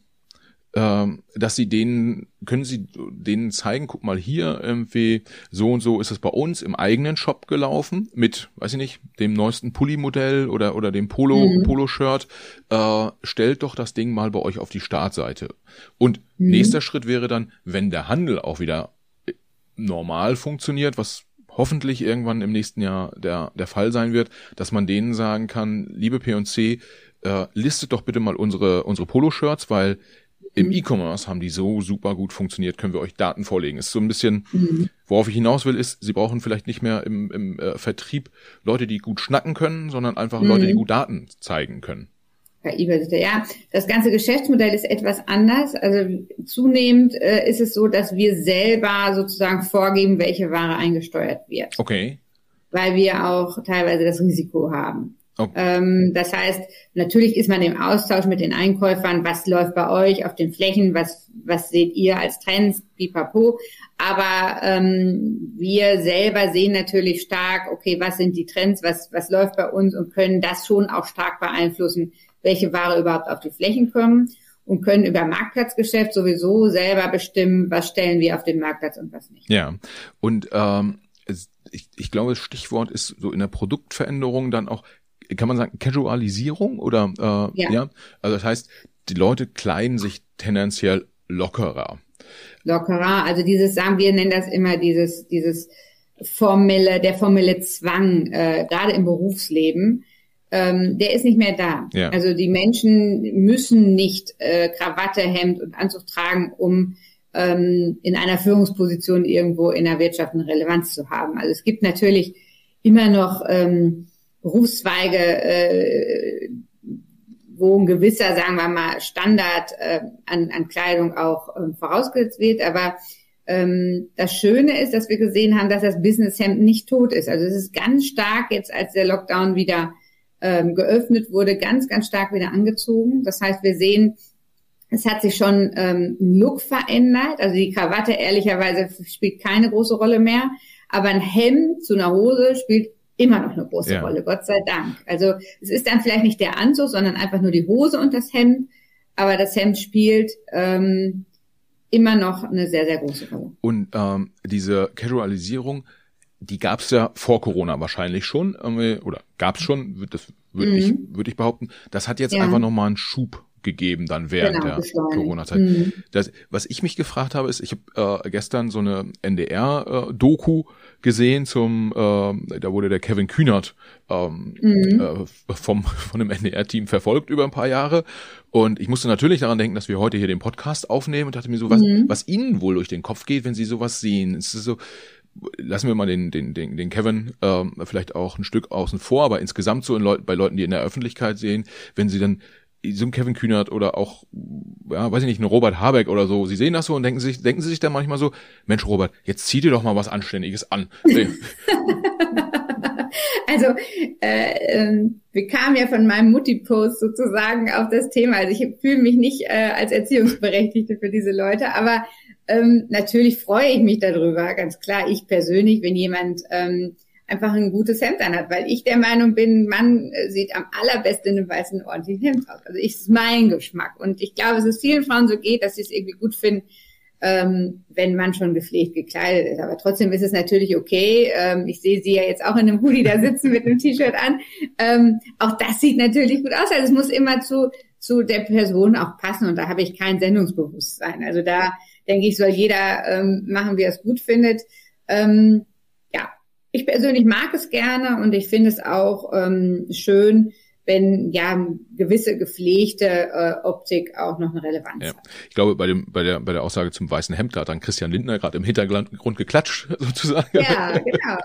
dass sie denen, können sie denen zeigen, guck mal hier, irgendwie, so und so ist es bei uns im eigenen Shop gelaufen, mit, weiß ich nicht, dem neuesten Pulli-Modell oder, oder dem Polo, mhm. Polo-Shirt, äh, stellt doch das Ding mal bei euch auf die Startseite. Und mhm. nächster Schritt wäre dann, wenn der Handel auch wieder äh, normal funktioniert, was hoffentlich irgendwann im nächsten Jahr der, der Fall sein wird, dass man denen sagen kann, liebe P&C, äh, listet doch bitte mal unsere, unsere Polo-Shirts, weil im mhm. E-Commerce haben die so super gut funktioniert, können wir euch Daten vorlegen. Ist so ein bisschen, mhm. worauf ich hinaus will, ist, sie brauchen vielleicht nicht mehr im, im äh, Vertrieb Leute, die gut schnacken können, sondern einfach mhm. Leute, die gut Daten zeigen können. Ja, das ganze Geschäftsmodell ist etwas anders. Also zunehmend äh, ist es so, dass wir selber sozusagen vorgeben, welche Ware eingesteuert wird. Okay. Weil wir auch teilweise das Risiko haben. Okay. Ähm, das heißt, natürlich ist man im Austausch mit den Einkäufern, was läuft bei euch auf den Flächen, was, was seht ihr als Trends, pipapo. Aber ähm, wir selber sehen natürlich stark, okay, was sind die Trends, was, was läuft bei uns? Und können das schon auch stark beeinflussen, welche Ware überhaupt auf die Flächen kommen. Und können über Marktplatzgeschäft sowieso selber bestimmen, was stellen wir auf den Marktplatz und was nicht. Ja, und ähm, ich, ich glaube, das Stichwort ist so in der Produktveränderung dann auch kann man sagen, Casualisierung oder äh, ja. ja? Also das heißt, die Leute kleiden sich tendenziell lockerer. Lockerer, also dieses, sagen wir nennen das immer dieses, dieses formelle, der formelle Zwang, äh, gerade im Berufsleben, ähm, der ist nicht mehr da. Ja. Also die Menschen müssen nicht äh, Krawatte, Hemd und Anzug tragen, um ähm, in einer Führungsposition irgendwo in der Wirtschaft eine Relevanz zu haben. Also es gibt natürlich immer noch ähm, Berufszweige, äh, wo ein gewisser, sagen wir mal, Standard äh, an, an Kleidung auch äh, vorausgesetzt wird. Aber ähm, das Schöne ist, dass wir gesehen haben, dass das Businesshemd nicht tot ist. Also es ist ganz stark jetzt, als der Lockdown wieder ähm, geöffnet wurde, ganz, ganz stark wieder angezogen. Das heißt, wir sehen, es hat sich schon ähm, Look verändert. Also die Krawatte ehrlicherweise spielt keine große Rolle mehr. Aber ein Hemd zu einer Hose spielt immer noch eine große ja. Rolle, Gott sei Dank. Also es ist dann vielleicht nicht der Anzug, sondern einfach nur die Hose und das Hemd, aber das Hemd spielt ähm, immer noch eine sehr, sehr große Rolle. Und ähm, diese Casualisierung, die gab es ja vor Corona wahrscheinlich schon, oder gab es schon, das würde mhm. ich, würde ich behaupten. Das hat jetzt ja. einfach nochmal einen Schub gegeben dann während genau, der Corona-Zeit. Mhm. Das, was ich mich gefragt habe, ist, ich habe äh, gestern so eine NDR-Doku äh, gesehen zum, äh, da wurde der Kevin Kühnert ähm, mhm. äh, vom von dem NDR-Team verfolgt über ein paar Jahre und ich musste natürlich daran denken, dass wir heute hier den Podcast aufnehmen und dachte mir so, was, mhm. was Ihnen wohl durch den Kopf geht, wenn Sie sowas sehen. Es ist so, lassen wir mal den, den, den, den Kevin ähm, vielleicht auch ein Stück außen vor, aber insgesamt so in Leut bei Leuten, die in der Öffentlichkeit sehen, wenn sie dann so ein Kevin Kühnert oder auch, ja, weiß ich nicht, ein Robert Habeck oder so, sie sehen das so und denken sich, denken sie sich dann manchmal so, Mensch, Robert, jetzt zieh dir doch mal was Anständiges an. also, äh, ähm, wir kamen ja von meinem Mutti-Post sozusagen auf das Thema. Also ich fühle mich nicht äh, als Erziehungsberechtigte für diese Leute, aber ähm, natürlich freue ich mich darüber, ganz klar, ich persönlich, wenn jemand ähm, einfach ein gutes Hemd anhat, weil ich der Meinung bin, man äh, sieht am allerbesten in einem weißen ordentlichen Hemd aus. Also ich, ist mein Geschmack. Und ich glaube, es vielen Frauen so geht, dass sie es irgendwie gut finden, ähm, wenn man schon gepflegt gekleidet ist. Aber trotzdem ist es natürlich okay. Ähm, ich sehe sie ja jetzt auch in einem Hoodie da sitzen mit einem T-Shirt an. Ähm, auch das sieht natürlich gut aus. Also es muss immer zu, zu der Person auch passen und da habe ich kein Sendungsbewusstsein. Also da denke ich, soll jeder ähm, machen, wie er es gut findet. Ähm, ich persönlich mag es gerne und ich finde es auch ähm, schön, wenn ja gewisse gepflegte äh, Optik auch noch eine Relevanz ja. hat. Ich glaube, bei dem bei der bei der Aussage zum weißen Hemd da hat dann Christian Lindner gerade im Hintergrund geklatscht sozusagen. Ja, genau.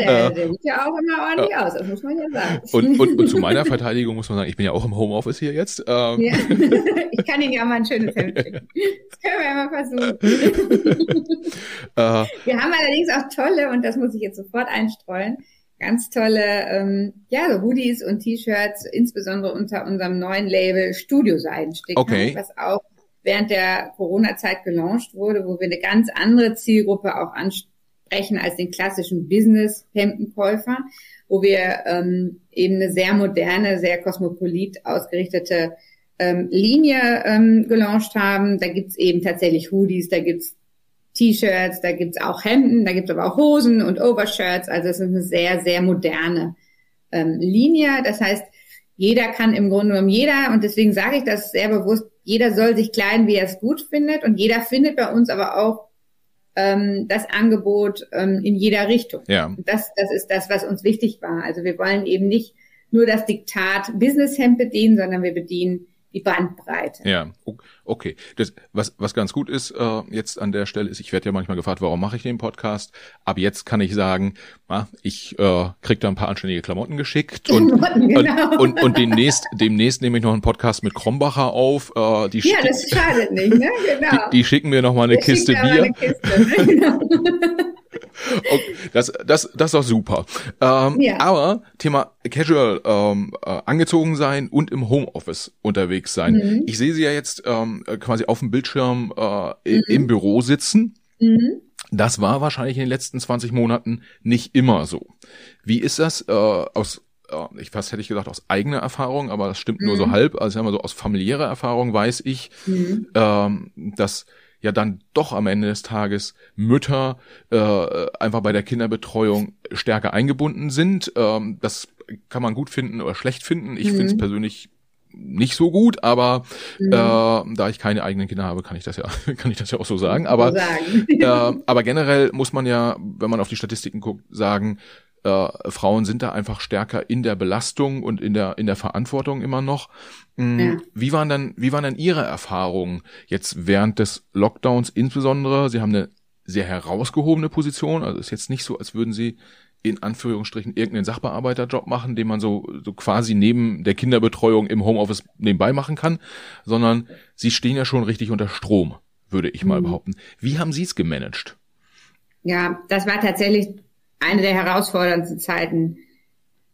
Ja, der, der sieht ja auch immer ordentlich ja. aus, das muss man ja sagen. Und, und, und zu meiner Verteidigung muss man sagen, ich bin ja auch im Homeoffice hier jetzt. Ähm. Ja. Ich kann Ihnen ja mal ein schönes Hemd schicken. Das können wir ja mal versuchen. Äh. wir haben allerdings auch tolle, und das muss ich jetzt sofort einstreuen, ganz tolle ähm, ja, so Hoodies und T-Shirts, insbesondere unter unserem neuen Label Studio Seidenstick, okay. was auch während der Corona-Zeit gelauncht wurde, wo wir eine ganz andere Zielgruppe auch ansprechen als den klassischen Business-Hemdenkäufer, wo wir ähm, eben eine sehr moderne, sehr kosmopolit ausgerichtete ähm, Linie ähm, gelauncht haben. Da gibt's eben tatsächlich Hoodies, da gibt's T-Shirts, da gibt's auch Hemden, da gibt's aber auch Hosen und Overshirts. Also es ist eine sehr, sehr moderne ähm, Linie. Das heißt, jeder kann im Grunde genommen jeder, und deswegen sage ich das sehr bewusst, jeder soll sich kleiden, wie er es gut findet. Und jeder findet bei uns aber auch ähm, das Angebot ähm, in jeder Richtung. Ja. Das, das ist das, was uns wichtig war. Also wir wollen eben nicht nur das Diktat Business Hemd bedienen, sondern wir bedienen die Bandbreite. Ja, okay. Das, was, was ganz gut ist äh, jetzt an der Stelle ist, ich werde ja manchmal gefragt, warum mache ich den Podcast? Ab jetzt kann ich sagen, na, ich äh, krieg da ein paar anständige Klamotten geschickt und, genau. und, und, und demnächst, demnächst nehme ich noch einen Podcast mit Krombacher auf. Äh, die ja, das schadet nicht, ne? Genau. Die, die schicken mir noch mal eine Kiste Bier. Eine Kiste, ne? genau. Okay, das, das, das ist doch super. Ähm, ja. Aber Thema Casual ähm, äh, angezogen sein und im Homeoffice unterwegs sein. Mhm. Ich sehe Sie ja jetzt ähm, quasi auf dem Bildschirm äh, mhm. im Büro sitzen. Mhm. Das war wahrscheinlich in den letzten 20 Monaten nicht immer so. Wie ist das äh, aus äh, ich fast hätte ich gesagt aus eigener Erfahrung, aber das stimmt nur so mhm. halb. Also sagen wir so aus familiärer Erfahrung weiß ich, mhm. ähm, dass ja dann doch am Ende des Tages Mütter äh, einfach bei der Kinderbetreuung stärker eingebunden sind. Ähm, das kann man gut finden oder schlecht finden. Ich mhm. finde es persönlich nicht so gut, aber mhm. äh, da ich keine eigenen Kinder habe, kann ich das ja, kann ich das ja auch so sagen. Aber, sagen. äh, aber generell muss man ja, wenn man auf die Statistiken guckt, sagen, äh, Frauen sind da einfach stärker in der Belastung und in der in der Verantwortung immer noch. Ja. Wie waren dann wie waren dann Ihre Erfahrungen jetzt während des Lockdowns insbesondere? Sie haben eine sehr herausgehobene Position, also ist jetzt nicht so, als würden Sie in Anführungsstrichen irgendeinen Sachbearbeiterjob machen, den man so, so quasi neben der Kinderbetreuung im Homeoffice nebenbei machen kann, sondern Sie stehen ja schon richtig unter Strom, würde ich mal mhm. behaupten. Wie haben Sie es gemanagt? Ja, das war tatsächlich eine der herausforderndsten Zeiten,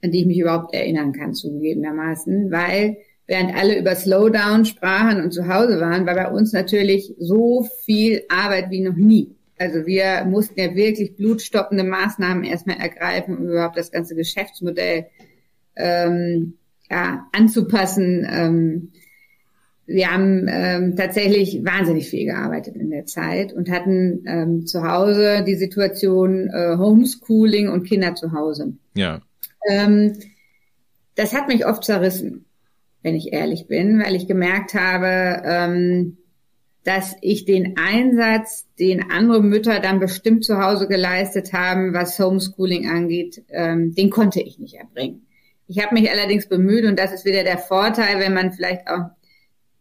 an die ich mich überhaupt erinnern kann, zugegebenermaßen, weil während alle über Slowdown sprachen und zu Hause waren, war bei uns natürlich so viel Arbeit wie noch nie. Also wir mussten ja wirklich blutstoppende Maßnahmen erstmal ergreifen, um überhaupt das ganze Geschäftsmodell ähm, ja, anzupassen. Ähm, wir haben ähm, tatsächlich wahnsinnig viel gearbeitet in der Zeit und hatten ähm, zu Hause die Situation äh, Homeschooling und Kinder zu Hause. Ja. Ähm, das hat mich oft zerrissen. Wenn ich ehrlich bin, weil ich gemerkt habe, ähm, dass ich den Einsatz, den andere Mütter dann bestimmt zu Hause geleistet haben, was Homeschooling angeht, ähm, den konnte ich nicht erbringen. Ich habe mich allerdings bemüht und das ist wieder der Vorteil, wenn man vielleicht auch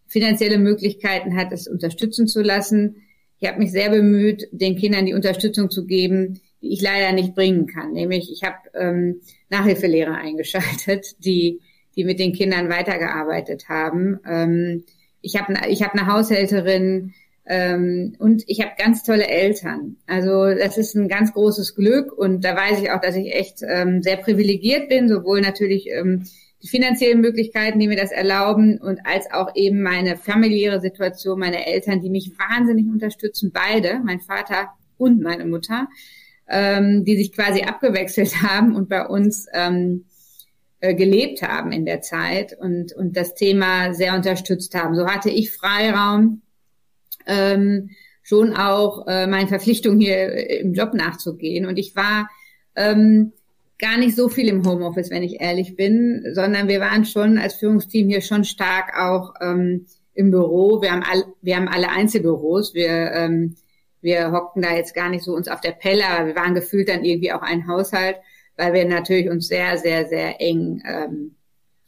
finanzielle Möglichkeiten hat, es unterstützen zu lassen. Ich habe mich sehr bemüht, den Kindern die Unterstützung zu geben, die ich leider nicht bringen kann. Nämlich, ich habe ähm, Nachhilfelehrer eingeschaltet, die, die mit den Kindern weitergearbeitet haben. Ähm, ich habe ich hab eine Haushälterin ähm, und ich habe ganz tolle Eltern. Also das ist ein ganz großes Glück und da weiß ich auch, dass ich echt ähm, sehr privilegiert bin, sowohl natürlich ähm, die finanziellen Möglichkeiten, die mir das erlauben und als auch eben meine familiäre Situation, meine Eltern, die mich wahnsinnig unterstützen, beide, mein Vater und meine Mutter, ähm, die sich quasi abgewechselt haben und bei uns ähm, äh, gelebt haben in der Zeit und, und das Thema sehr unterstützt haben. So hatte ich Freiraum, ähm, schon auch äh, meinen Verpflichtungen hier im Job nachzugehen. Und ich war ähm, gar nicht so viel im Homeoffice, wenn ich ehrlich bin, sondern wir waren schon als Führungsteam hier schon stark auch ähm, im Büro. Wir haben, all, wir haben alle Einzelbüros. Wir, ähm, wir hockten da jetzt gar nicht so uns auf der Pelle, aber wir waren gefühlt dann irgendwie auch ein Haushalt, weil wir natürlich uns sehr, sehr, sehr eng, ähm,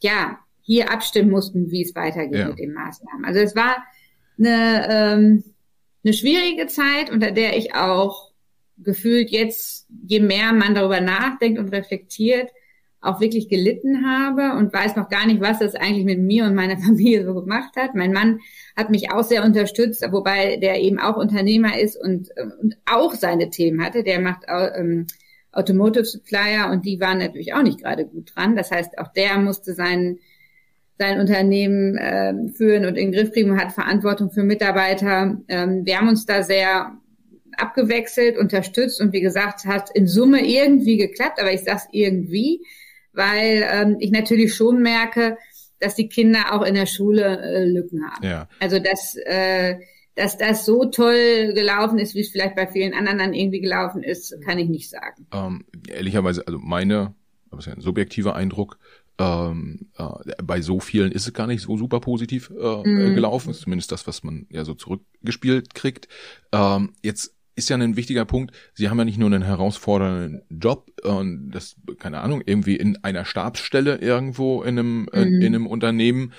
ja, hier abstimmen mussten, wie es weitergeht ja. mit den Maßnahmen. Also es war eine, ähm, eine schwierige Zeit, unter der ich auch gefühlt jetzt, je mehr man darüber nachdenkt und reflektiert, auch wirklich gelitten habe und weiß noch gar nicht, was das eigentlich mit mir und meiner Familie so gemacht hat. Mein Mann hat mich auch sehr unterstützt, wobei der eben auch Unternehmer ist und, und auch seine Themen hatte. Der macht ähm, Automotive Supplier und die waren natürlich auch nicht gerade gut dran. Das heißt, auch der musste seinen sein Unternehmen äh, führen und in den Griff kriegen und hat Verantwortung für Mitarbeiter. Ähm, wir haben uns da sehr abgewechselt, unterstützt und wie gesagt, hat in Summe irgendwie geklappt, aber ich sage irgendwie, weil ähm, ich natürlich schon merke, dass die Kinder auch in der Schule äh, Lücken haben. Ja. Also dass, äh, dass das so toll gelaufen ist, wie es vielleicht bei vielen anderen dann irgendwie gelaufen ist, kann ich nicht sagen. Ähm, ehrlicherweise, also meine, das ist ja ein subjektiver Eindruck, ähm, äh, bei so vielen ist es gar nicht so super positiv äh, mhm. gelaufen, zumindest das, was man ja so zurückgespielt kriegt. Ähm, jetzt ist ja ein wichtiger Punkt, sie haben ja nicht nur einen herausfordernden Job und das, keine Ahnung, irgendwie in einer Stabsstelle irgendwo in einem, mhm. in, in einem Unternehmen,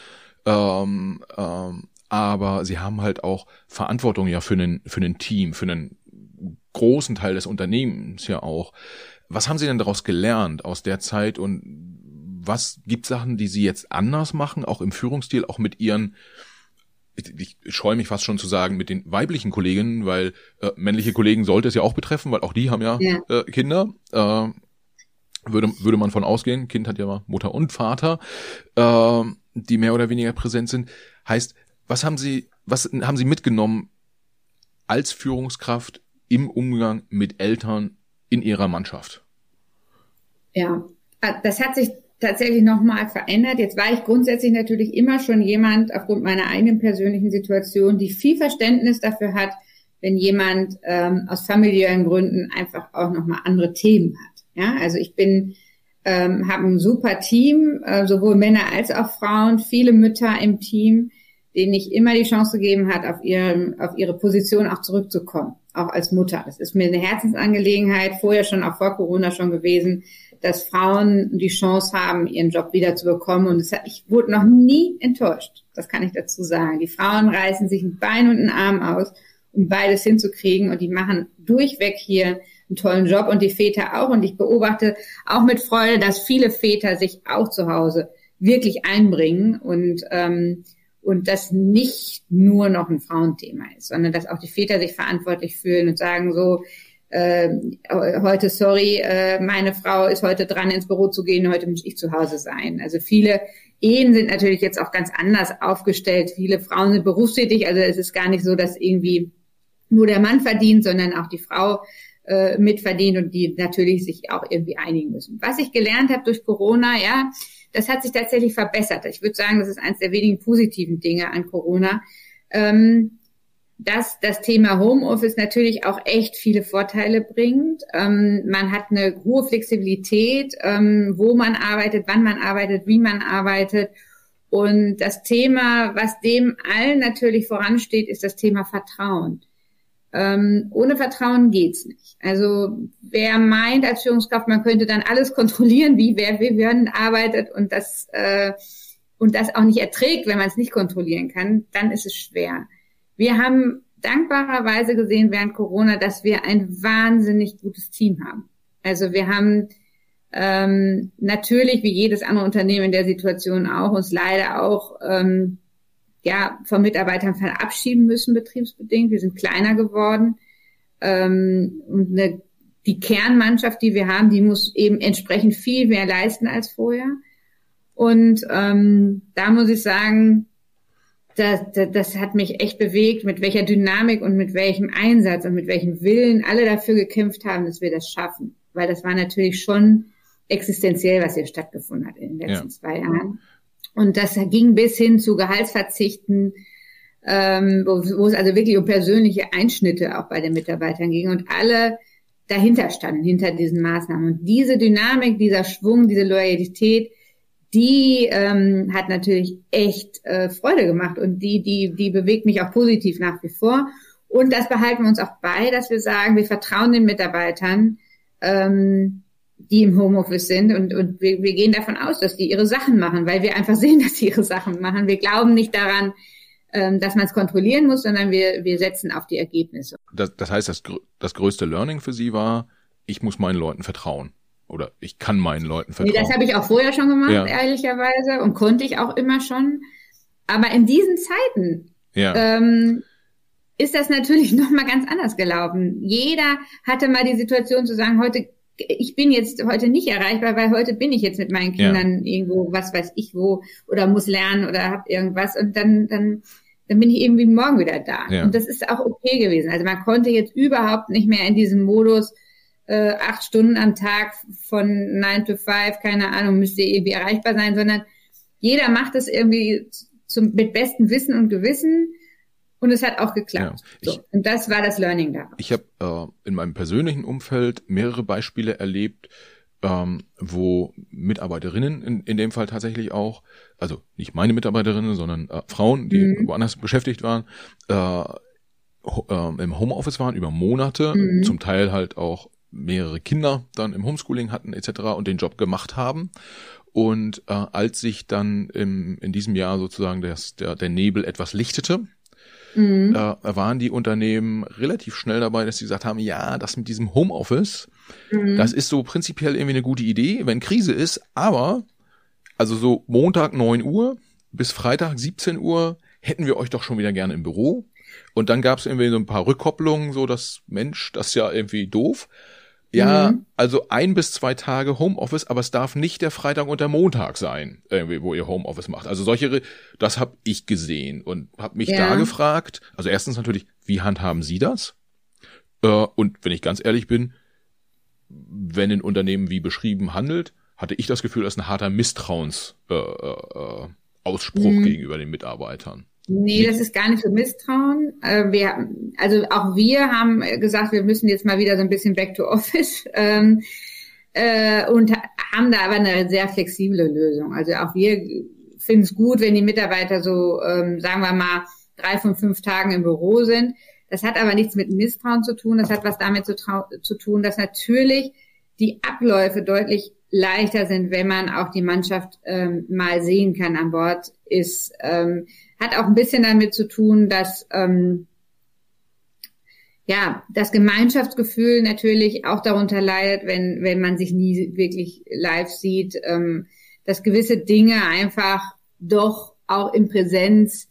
ähm, ähm, aber sie haben halt auch Verantwortung ja für einen, für einen Team, für einen großen Teil des Unternehmens ja auch. Was haben Sie denn daraus gelernt aus der Zeit und was gibt Sachen, die Sie jetzt anders machen, auch im Führungsstil, auch mit Ihren ich, ich scheue mich fast schon zu sagen, mit den weiblichen Kolleginnen, weil äh, männliche Kollegen sollte es ja auch betreffen, weil auch die haben ja, ja. Äh, Kinder. Äh, würde, würde man von ausgehen, Kind hat ja Mutter und Vater, äh, die mehr oder weniger präsent sind. Heißt, was haben Sie, was haben Sie mitgenommen als Führungskraft im Umgang mit Eltern in Ihrer Mannschaft? Ja, das hat sich tatsächlich nochmal verändert. Jetzt war ich grundsätzlich natürlich immer schon jemand, aufgrund meiner eigenen persönlichen Situation, die viel Verständnis dafür hat, wenn jemand ähm, aus familiären Gründen einfach auch nochmal andere Themen hat. Ja, also ich bin, ähm, habe ein super Team, äh, sowohl Männer als auch Frauen, viele Mütter im Team, denen ich immer die Chance gegeben hat, auf ihre, auf ihre Position auch zurückzukommen, auch als Mutter. Das ist mir eine Herzensangelegenheit, vorher schon, auch vor Corona schon gewesen, dass Frauen die Chance haben, ihren Job wieder zu bekommen. Und hat, ich wurde noch nie enttäuscht. Das kann ich dazu sagen. Die Frauen reißen sich ein Bein und einen Arm aus, um beides hinzukriegen. Und die machen durchweg hier einen tollen Job und die Väter auch. Und ich beobachte auch mit Freude, dass viele Väter sich auch zu Hause wirklich einbringen und ähm, und das nicht nur noch ein Frauenthema ist, sondern dass auch die Väter sich verantwortlich fühlen und sagen so, äh, heute, sorry, äh, meine Frau ist heute dran, ins Büro zu gehen, heute muss ich zu Hause sein. Also viele Ehen sind natürlich jetzt auch ganz anders aufgestellt. Viele Frauen sind berufstätig, also es ist gar nicht so, dass irgendwie nur der Mann verdient, sondern auch die Frau äh, mitverdient und die natürlich sich auch irgendwie einigen müssen. Was ich gelernt habe durch Corona, ja, das hat sich tatsächlich verbessert. Ich würde sagen, das ist eines der wenigen positiven Dinge an Corona. Ähm, dass das Thema Homeoffice natürlich auch echt viele Vorteile bringt. Ähm, man hat eine hohe Flexibilität, ähm, wo man arbeitet, wann man arbeitet, wie man arbeitet. Und das Thema, was dem allen natürlich voransteht, ist das Thema Vertrauen. Ähm, ohne Vertrauen geht's nicht. Also wer meint als Führungskraft, man könnte dann alles kontrollieren, wie wer wie werden arbeitet und das äh, und das auch nicht erträgt, wenn man es nicht kontrollieren kann, dann ist es schwer. Wir haben dankbarerweise gesehen während Corona, dass wir ein wahnsinnig gutes Team haben. Also wir haben ähm, natürlich wie jedes andere Unternehmen in der Situation auch uns leider auch ähm, ja von Mitarbeitern verabschieden müssen betriebsbedingt. Wir sind kleiner geworden ähm, und eine, die Kernmannschaft, die wir haben, die muss eben entsprechend viel mehr leisten als vorher. Und ähm, da muss ich sagen, das, das, das hat mich echt bewegt, mit welcher Dynamik und mit welchem Einsatz und mit welchem Willen alle dafür gekämpft haben, dass wir das schaffen. Weil das war natürlich schon existenziell, was hier stattgefunden hat in den letzten ja. zwei Jahren. Und das ging bis hin zu Gehaltsverzichten, ähm, wo, wo es also wirklich um persönliche Einschnitte auch bei den Mitarbeitern ging und alle dahinter standen, hinter diesen Maßnahmen. Und diese Dynamik, dieser Schwung, diese Loyalität, die ähm, hat natürlich echt äh, Freude gemacht und die, die, die bewegt mich auch positiv nach wie vor. Und das behalten wir uns auch bei, dass wir sagen, wir vertrauen den Mitarbeitern, ähm, die im Homeoffice sind und, und wir, wir gehen davon aus, dass die ihre Sachen machen, weil wir einfach sehen, dass sie ihre Sachen machen. Wir glauben nicht daran, ähm, dass man es kontrollieren muss, sondern wir, wir setzen auf die Ergebnisse. Das, das heißt, das, das größte Learning für Sie war, ich muss meinen Leuten vertrauen oder ich kann meinen Leuten vertrauen. Nee, das habe ich auch vorher schon gemacht, ja. ehrlicherweise, und konnte ich auch immer schon. Aber in diesen Zeiten ja. ähm, ist das natürlich noch mal ganz anders gelaufen. Jeder hatte mal die Situation zu sagen, heute ich bin jetzt heute nicht erreichbar, weil heute bin ich jetzt mit meinen Kindern ja. irgendwo, was weiß ich wo, oder muss lernen oder hab irgendwas und dann dann dann bin ich irgendwie morgen wieder da. Ja. Und das ist auch okay gewesen. Also man konnte jetzt überhaupt nicht mehr in diesem Modus äh, acht Stunden am Tag von nine to five, keine Ahnung, müsste irgendwie erreichbar sein, sondern jeder macht es irgendwie zum, mit bestem Wissen und Gewissen. Und es hat auch geklappt. Ja, ich, so, und das war das Learning da. Ich habe äh, in meinem persönlichen Umfeld mehrere Beispiele erlebt, ähm, wo Mitarbeiterinnen in, in dem Fall tatsächlich auch, also nicht meine Mitarbeiterinnen, sondern äh, Frauen, die mhm. woanders beschäftigt waren, äh, äh, im Homeoffice waren über Monate, mhm. zum Teil halt auch mehrere Kinder dann im Homeschooling hatten etc. und den Job gemacht haben. Und äh, als sich dann im, in diesem Jahr sozusagen das, der, der Nebel etwas lichtete, mhm. äh, waren die Unternehmen relativ schnell dabei, dass sie gesagt haben, ja, das mit diesem Homeoffice, mhm. das ist so prinzipiell irgendwie eine gute Idee, wenn Krise ist, aber also so Montag 9 Uhr bis Freitag 17 Uhr hätten wir euch doch schon wieder gerne im Büro. Und dann gab es irgendwie so ein paar Rückkopplungen, so dass Mensch, das ist ja irgendwie doof. Ja, mhm. also ein bis zwei Tage Homeoffice, aber es darf nicht der Freitag und der Montag sein, irgendwie, wo ihr Homeoffice macht. Also solche, das habe ich gesehen und habe mich ja. da gefragt. Also erstens natürlich, wie handhaben Sie das? Äh, und wenn ich ganz ehrlich bin, wenn ein Unternehmen wie beschrieben handelt, hatte ich das Gefühl, das ist ein harter Misstrauensausspruch äh, äh, Ausspruch mhm. gegenüber den Mitarbeitern. Nee, das ist gar nicht so Misstrauen. Äh, wir, also auch wir haben gesagt, wir müssen jetzt mal wieder so ein bisschen back to office ähm, äh, und haben da aber eine sehr flexible Lösung. Also auch wir finden es gut, wenn die Mitarbeiter so, ähm, sagen wir mal, drei von fünf Tagen im Büro sind. Das hat aber nichts mit Misstrauen zu tun. Das hat was damit zu, zu tun, dass natürlich die Abläufe deutlich leichter sind, wenn man auch die Mannschaft ähm, mal sehen kann an Bord ist. Ähm, hat auch ein bisschen damit zu tun, dass ähm, ja das Gemeinschaftsgefühl natürlich auch darunter leidet, wenn wenn man sich nie wirklich live sieht, ähm, dass gewisse Dinge einfach doch auch in Präsenz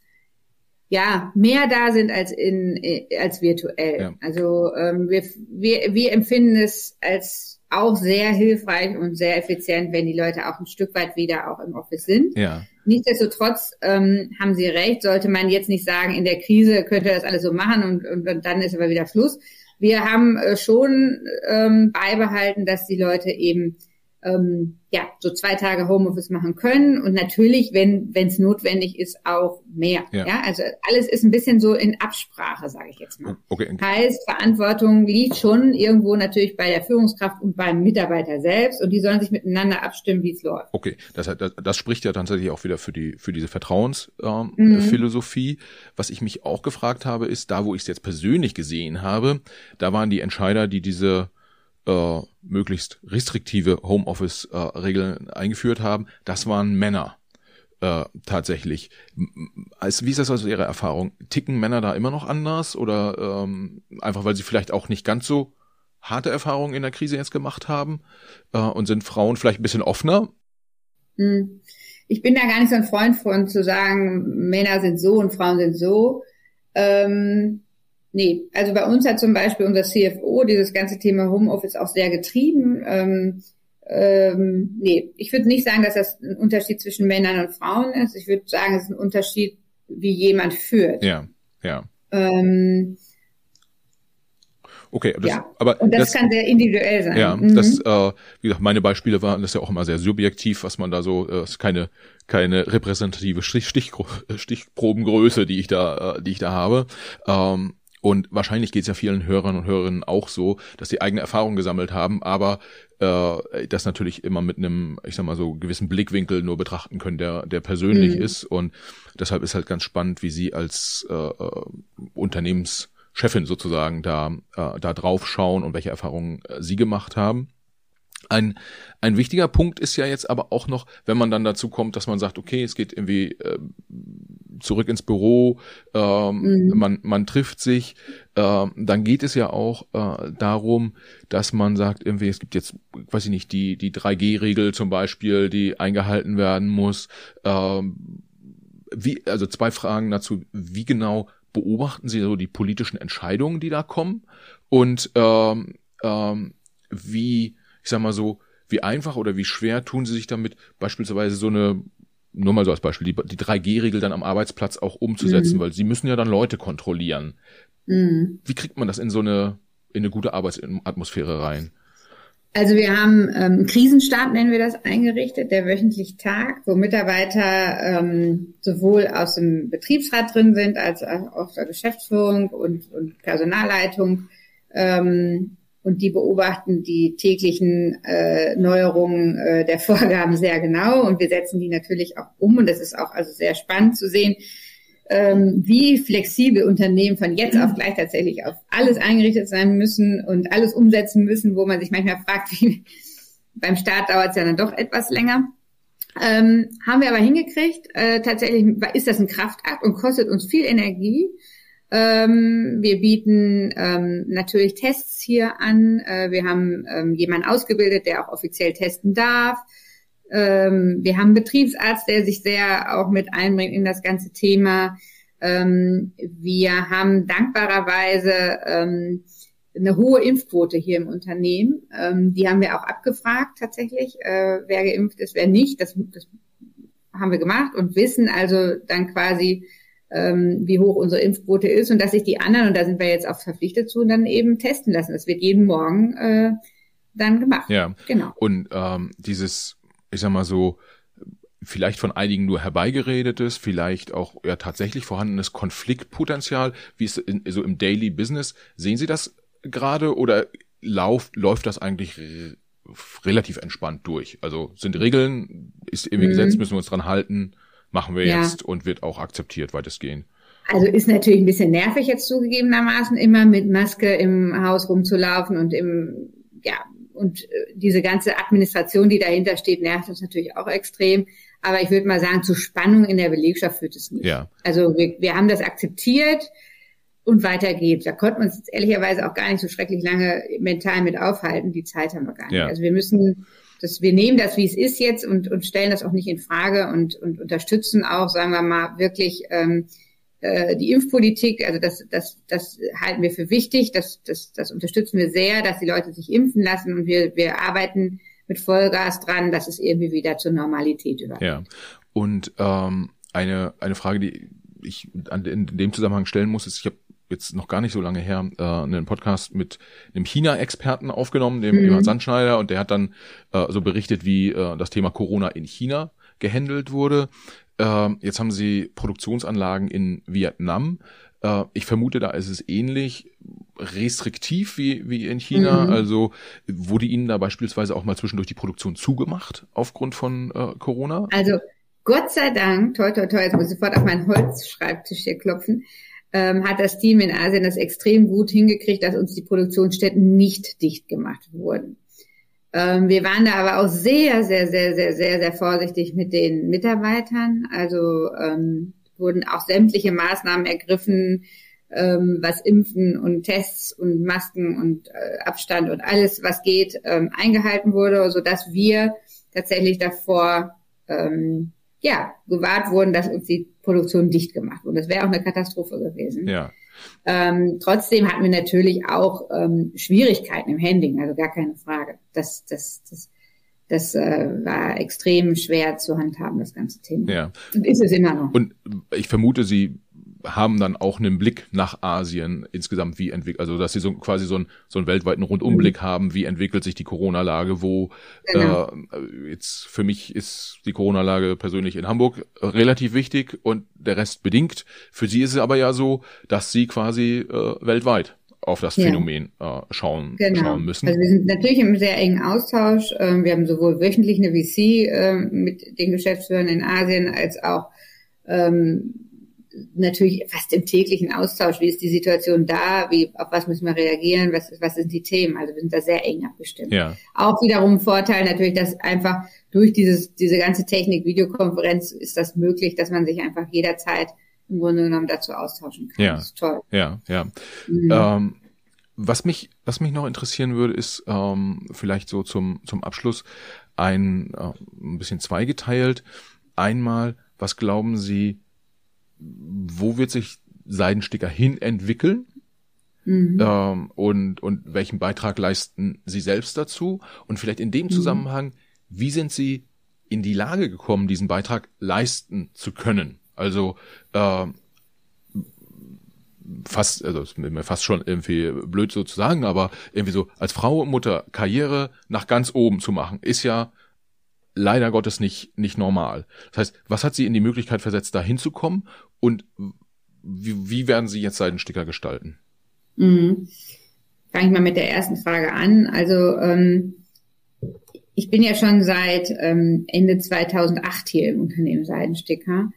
ja mehr da sind als in als virtuell. Ja. Also ähm, wir, wir wir empfinden es als auch sehr hilfreich und sehr effizient, wenn die Leute auch ein Stück weit wieder auch im Office sind. Ja. Nichtsdestotrotz ähm, haben Sie recht, sollte man jetzt nicht sagen, in der Krise könnte das alles so machen und, und, und dann ist aber wieder Schluss. Wir haben äh, schon ähm, beibehalten, dass die Leute eben ähm, ja, so zwei Tage Homeoffice machen können und natürlich, wenn es notwendig ist, auch mehr. Ja. ja. also alles ist ein bisschen so in Absprache, sage ich jetzt mal. Okay. Heißt, Verantwortung liegt schon irgendwo natürlich bei der Führungskraft und beim Mitarbeiter selbst und die sollen sich miteinander abstimmen, wie es läuft. Okay, das, das, das spricht ja tatsächlich auch wieder für die für diese Vertrauensphilosophie. Ähm, mhm. Was ich mich auch gefragt habe, ist da, wo ich es jetzt persönlich gesehen habe, da waren die Entscheider, die diese äh, möglichst restriktive Homeoffice-Regeln äh, eingeführt haben, das waren Männer. Äh, tatsächlich. Als, wie ist das also Ihre Erfahrung? Ticken Männer da immer noch anders oder ähm, einfach, weil sie vielleicht auch nicht ganz so harte Erfahrungen in der Krise jetzt gemacht haben äh, und sind Frauen vielleicht ein bisschen offener? Hm. Ich bin da gar nicht so ein Freund von zu sagen, Männer sind so und Frauen sind so. Ähm, Nee, also bei uns hat zum Beispiel unser CFO dieses ganze Thema Homeoffice auch sehr getrieben. Ähm, ähm, nee, ich würde nicht sagen, dass das ein Unterschied zwischen Männern und Frauen ist. Ich würde sagen, es ist ein Unterschied, wie jemand führt. Ja, ja. Ähm, Okay, das, ja. aber und das, das, kann sehr individuell sein. Ja, mhm. das, äh, wie gesagt, meine Beispiele waren das ist ja auch immer sehr subjektiv, was man da so, äh, ist keine keine repräsentative Stich, Stich, Stichprobengröße, die ich da, äh, die ich da habe. Ähm, und wahrscheinlich geht es ja vielen Hörern und Hörerinnen auch so, dass sie eigene Erfahrungen gesammelt haben, aber äh, das natürlich immer mit einem, ich sag mal so, gewissen Blickwinkel nur betrachten können, der, der persönlich mhm. ist. Und deshalb ist halt ganz spannend, wie Sie als äh, äh Unternehmenschefin sozusagen da, äh, da drauf schauen und welche Erfahrungen äh, Sie gemacht haben. Ein, ein wichtiger Punkt ist ja jetzt aber auch noch, wenn man dann dazu kommt, dass man sagt, okay, es geht irgendwie äh, zurück ins Büro, ähm, mhm. man, man trifft sich, äh, dann geht es ja auch äh, darum, dass man sagt, irgendwie, es gibt jetzt, weiß ich nicht, die, die 3G-Regel zum Beispiel, die eingehalten werden muss. Ähm, wie, also zwei Fragen dazu, wie genau beobachten Sie so die politischen Entscheidungen, die da kommen? Und ähm, ähm, wie ich sag mal so, wie einfach oder wie schwer tun sie sich damit, beispielsweise so eine, nur mal so als Beispiel, die, die 3G-Regel dann am Arbeitsplatz auch umzusetzen, mhm. weil sie müssen ja dann Leute kontrollieren. Mhm. Wie kriegt man das in so eine, in eine gute Arbeitsatmosphäre rein? Also wir haben ähm, Krisenstab, nennen wir das, eingerichtet, der wöchentlich tagt, wo Mitarbeiter ähm, sowohl aus dem Betriebsrat drin sind, als auch aus der Geschäftsführung und, und Personalleitung. Ähm, und die beobachten die täglichen äh, Neuerungen äh, der Vorgaben sehr genau und wir setzen die natürlich auch um und das ist auch also sehr spannend zu sehen, ähm, wie flexibel Unternehmen von jetzt auf gleich tatsächlich auf alles eingerichtet sein müssen und alles umsetzen müssen, wo man sich manchmal fragt, beim Start dauert es ja dann doch etwas länger. Ähm, haben wir aber hingekriegt. Äh, tatsächlich ist das ein Kraftakt und kostet uns viel Energie. Ähm, wir bieten ähm, natürlich Tests hier an. Äh, wir haben ähm, jemanden ausgebildet, der auch offiziell testen darf. Ähm, wir haben einen Betriebsarzt, der sich sehr auch mit einbringt in das ganze Thema. Ähm, wir haben dankbarerweise ähm, eine hohe Impfquote hier im Unternehmen. die haben wir auch abgefragt tatsächlich, äh, wer geimpft ist, wer nicht. Das, das haben wir gemacht und wissen also dann quasi, ähm, wie hoch unsere Impfquote ist und dass sich die anderen, und da sind wir jetzt auch verpflichtet zu, dann eben testen lassen. Das wird jeden Morgen äh, dann gemacht. Ja, genau. Und ähm, dieses, ich sag mal so, vielleicht von einigen nur herbeigeredetes, vielleicht auch ja tatsächlich vorhandenes Konfliktpotenzial, wie es in, so im Daily Business, sehen Sie das gerade oder lauf, läuft das eigentlich relativ entspannt durch? Also sind Regeln, ist irgendwie mhm. Gesetz, müssen wir uns dran halten, machen wir ja. jetzt und wird auch akzeptiert weitestgehend. Also ist natürlich ein bisschen nervig jetzt zugegebenermaßen, immer mit Maske im Haus rumzulaufen und im, ja, und äh, diese ganze Administration, die dahinter steht, nervt uns natürlich auch extrem. Aber ich würde mal sagen, zu Spannung in der Belegschaft führt es nicht. Ja. Also wir, wir haben das akzeptiert und weiter geht's. Da konnten wir uns ehrlicherweise auch gar nicht so schrecklich lange mental mit aufhalten. Die Zeit haben wir gar nicht. Ja. Also wir müssen das, wir nehmen das, wie es ist jetzt und, und stellen das auch nicht in Frage und, und unterstützen auch, sagen wir mal, wirklich ähm, äh, die Impfpolitik. Also das, das, das halten wir für wichtig. Das, das, das unterstützen wir sehr, dass die Leute sich impfen lassen und wir, wir arbeiten mit Vollgas dran, dass es irgendwie wieder zur Normalität übergeht. Ja. Und ähm, eine, eine Frage, die ich an, in dem Zusammenhang stellen muss, ist, ich habe jetzt noch gar nicht so lange her äh, einen Podcast mit einem China-Experten aufgenommen, dem mhm. Johann Sandschneider, und der hat dann äh, so berichtet, wie äh, das Thema Corona in China gehandelt wurde. Äh, jetzt haben sie Produktionsanlagen in Vietnam. Äh, ich vermute, da ist es ähnlich restriktiv wie, wie in China. Mhm. Also wurde Ihnen da beispielsweise auch mal zwischendurch die Produktion zugemacht aufgrund von äh, Corona? Also Gott sei Dank, toi toi toi, jetzt muss ich sofort auf meinen Holzschreibtisch hier klopfen, ähm, hat das Team in Asien das extrem gut hingekriegt, dass uns die Produktionsstätten nicht dicht gemacht wurden. Ähm, wir waren da aber auch sehr, sehr, sehr, sehr, sehr, sehr vorsichtig mit den Mitarbeitern. Also ähm, wurden auch sämtliche Maßnahmen ergriffen, ähm, was Impfen und Tests und Masken und äh, Abstand und alles, was geht, ähm, eingehalten wurde, so dass wir tatsächlich davor ähm, ja gewahrt wurden, dass uns die Produktion dicht gemacht wurde. Das wäre auch eine Katastrophe gewesen. Ja. Ähm, trotzdem hatten wir natürlich auch ähm, Schwierigkeiten im Handling, also gar keine Frage. Das, das, das, das äh, war extrem schwer zu handhaben, das ganze Thema. Ja. Und ist es immer noch. Und ich vermute, Sie haben dann auch einen Blick nach Asien insgesamt, wie entwickelt, also dass sie so quasi so, ein, so einen weltweiten Rundumblick mhm. haben, wie entwickelt sich die Corona-Lage, wo genau. äh, jetzt für mich ist die Corona-Lage persönlich in Hamburg relativ wichtig und der Rest bedingt. Für sie ist es aber ja so, dass sie quasi äh, weltweit auf das ja. Phänomen äh, schauen, genau. schauen müssen. Also wir sind natürlich im sehr engen Austausch. Ähm, wir haben sowohl wöchentlich eine VC äh, mit den Geschäftsführern in Asien als auch ähm, natürlich fast im täglichen Austausch. Wie ist die Situation da? Wie, auf was müssen wir reagieren? Was, was sind die Themen? Also wir sind da sehr eng abgestimmt. Ja. Auch wiederum Vorteil natürlich, dass einfach durch dieses, diese ganze Technik, Videokonferenz ist das möglich, dass man sich einfach jederzeit im Grunde genommen dazu austauschen kann. Ja. Das ist toll. Ja, ja. Mhm. Ähm, was mich, was mich noch interessieren würde, ist ähm, vielleicht so zum, zum Abschluss ein, äh, ein bisschen zweigeteilt. Einmal, was glauben Sie, wo wird sich Seidensticker hin entwickeln? Mhm. Ähm, und, und welchen Beitrag leisten Sie selbst dazu? Und vielleicht in dem mhm. Zusammenhang, wie sind Sie in die Lage gekommen, diesen Beitrag leisten zu können? Also äh, fast, also ist mir fast schon irgendwie blöd so zu sagen, aber irgendwie so als Frau und Mutter Karriere nach ganz oben zu machen, ist ja leider Gottes nicht, nicht normal. Das heißt, was hat sie in die Möglichkeit versetzt, da hinzukommen und wie, wie werden Sie jetzt Seidensticker gestalten? Mhm. Fange ich mal mit der ersten Frage an. Also ähm, ich bin ja schon seit ähm, Ende 2008 hier im Unternehmen Seidensticker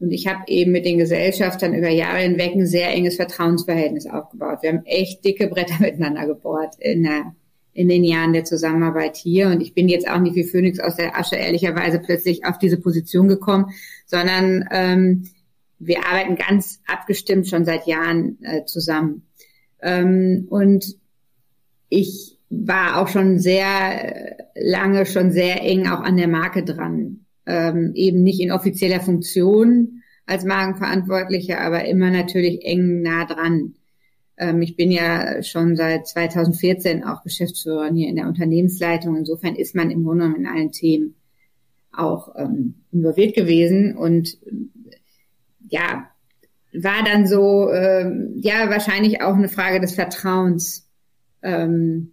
und ich habe eben mit den Gesellschaftern über Jahre hinweg ein sehr enges Vertrauensverhältnis aufgebaut. Wir haben echt dicke Bretter miteinander gebohrt in, der, in den Jahren der Zusammenarbeit hier und ich bin jetzt auch nicht wie Phoenix aus der Asche ehrlicherweise plötzlich auf diese Position gekommen, sondern ähm, wir arbeiten ganz abgestimmt schon seit Jahren äh, zusammen. Ähm, und ich war auch schon sehr lange, schon sehr eng auch an der Marke dran. Ähm, eben nicht in offizieller Funktion als Markenverantwortliche, aber immer natürlich eng nah dran. Ähm, ich bin ja schon seit 2014 auch Geschäftsführerin hier in der Unternehmensleitung. Insofern ist man im Grunde genommen in allen Themen auch ähm, involviert gewesen und ja, war dann so, ähm, ja, wahrscheinlich auch eine Frage des Vertrauens, ähm,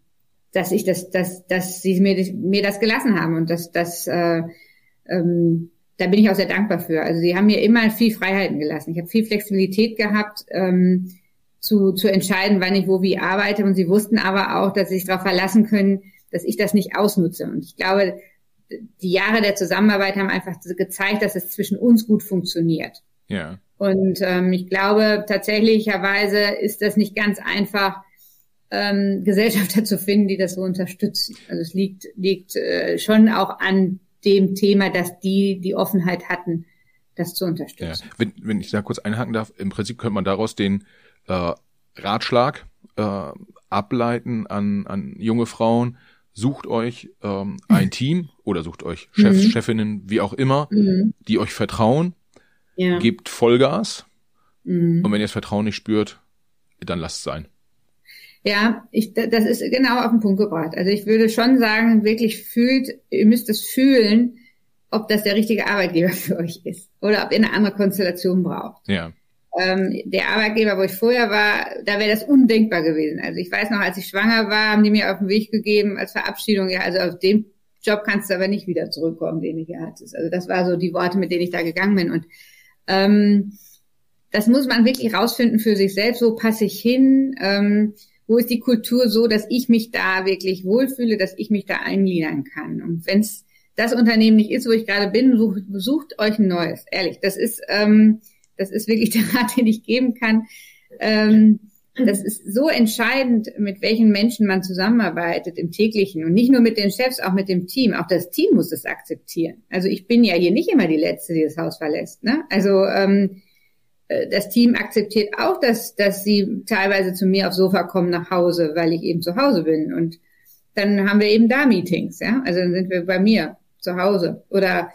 dass ich das, dass, dass sie mir, mir das gelassen haben und dass, dass äh, ähm, da bin ich auch sehr dankbar für. Also sie haben mir immer viel Freiheiten gelassen. Ich habe viel Flexibilität gehabt, ähm, zu, zu entscheiden, wann ich wo wie arbeite. Und sie wussten aber auch, dass sie sich darauf verlassen können, dass ich das nicht ausnutze. Und ich glaube, die Jahre der Zusammenarbeit haben einfach gezeigt, dass es zwischen uns gut funktioniert. Ja. Und ähm, ich glaube, tatsächlicherweise ist das nicht ganz einfach, ähm, Gesellschafter zu finden, die das so unterstützen. Also es liegt, liegt äh, schon auch an dem Thema, dass die die Offenheit hatten, das zu unterstützen. Ja. Wenn, wenn ich da kurz einhaken darf, im Prinzip könnte man daraus den äh, Ratschlag äh, ableiten an, an junge Frauen, sucht euch ähm, ein Team oder sucht euch Chefs, mhm. Chefinnen, wie auch immer, mhm. die euch vertrauen, ja. gebt Vollgas. Mhm. Und wenn ihr das Vertrauen nicht spürt, dann lasst es sein. Ja, ich, das ist genau auf den Punkt gebracht. Also ich würde schon sagen, wirklich fühlt, ihr müsst es fühlen, ob das der richtige Arbeitgeber für euch ist oder ob ihr eine andere Konstellation braucht. Ja. ähm, der Arbeitgeber, wo ich vorher war, da wäre das undenkbar gewesen. Also ich weiß noch, als ich schwanger war, haben die mir auf den Weg gegeben als Verabschiedung, ja, also auf dem Job kannst du aber nicht wieder zurückkommen, den ich hier hatte. Also das war so die Worte, mit denen ich da gegangen bin. Und ähm, das muss man wirklich rausfinden für sich selbst. Wo passe ich hin? Ähm, wo ist die Kultur so, dass ich mich da wirklich wohlfühle, dass ich mich da eingliedern kann? Und wenn es das Unternehmen nicht ist, wo ich gerade bin, sucht, sucht euch ein neues. Ehrlich, das ist ähm, das ist wirklich der Rat, den ich geben kann. Ähm, das ist so entscheidend, mit welchen Menschen man zusammenarbeitet im täglichen und nicht nur mit den Chefs, auch mit dem Team. Auch das Team muss es akzeptieren. Also ich bin ja hier nicht immer die Letzte, die das Haus verlässt. Ne? Also ähm, äh, das Team akzeptiert auch, dass, dass sie teilweise zu mir aufs Sofa kommen nach Hause, weil ich eben zu Hause bin. Und dann haben wir eben da Meetings. Ja? Also dann sind wir bei mir zu Hause. Oder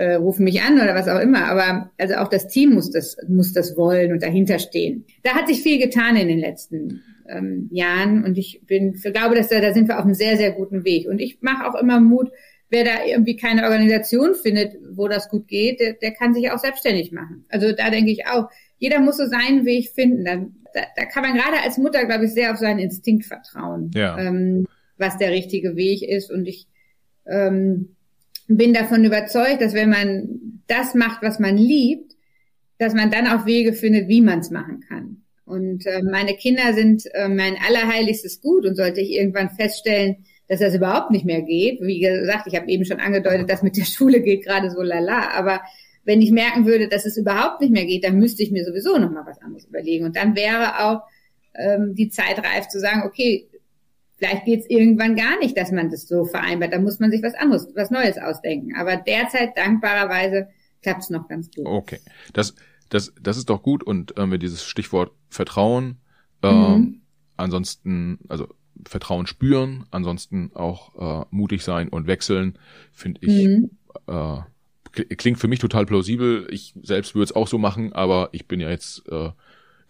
äh, rufen mich an oder was auch immer. Aber also auch das Team muss das, muss das wollen und dahinter stehen. Da hat sich viel getan in den letzten ähm, Jahren und ich bin, ich glaube, dass da, da sind wir auf einem sehr, sehr guten Weg. Und ich mache auch immer Mut, wer da irgendwie keine Organisation findet, wo das gut geht, der, der kann sich auch selbstständig machen. Also da denke ich auch, jeder muss so seinen Weg finden. Da, da, da kann man gerade als Mutter, glaube ich, sehr auf seinen Instinkt vertrauen, ja. ähm, was der richtige Weg ist. Und ich ähm, bin davon überzeugt, dass wenn man das macht, was man liebt, dass man dann auch Wege findet, wie man es machen kann. Und äh, meine Kinder sind äh, mein allerheiligstes Gut und sollte ich irgendwann feststellen, dass das überhaupt nicht mehr geht. Wie gesagt, ich habe eben schon angedeutet, dass mit der Schule geht gerade so lala. Aber wenn ich merken würde, dass es überhaupt nicht mehr geht, dann müsste ich mir sowieso noch mal was anderes überlegen. Und dann wäre auch ähm, die Zeit reif zu sagen, okay, Vielleicht geht es irgendwann gar nicht, dass man das so vereinbart. Da muss man sich was anderes, was Neues ausdenken. Aber derzeit dankbarerweise klappt es noch ganz gut. Okay, das, das, das ist doch gut. Und äh, mit dieses Stichwort Vertrauen, äh, mhm. ansonsten, also Vertrauen spüren, ansonsten auch äh, mutig sein und wechseln, finde ich, mhm. äh, klingt für mich total plausibel. Ich selbst würde es auch so machen, aber ich bin ja jetzt äh,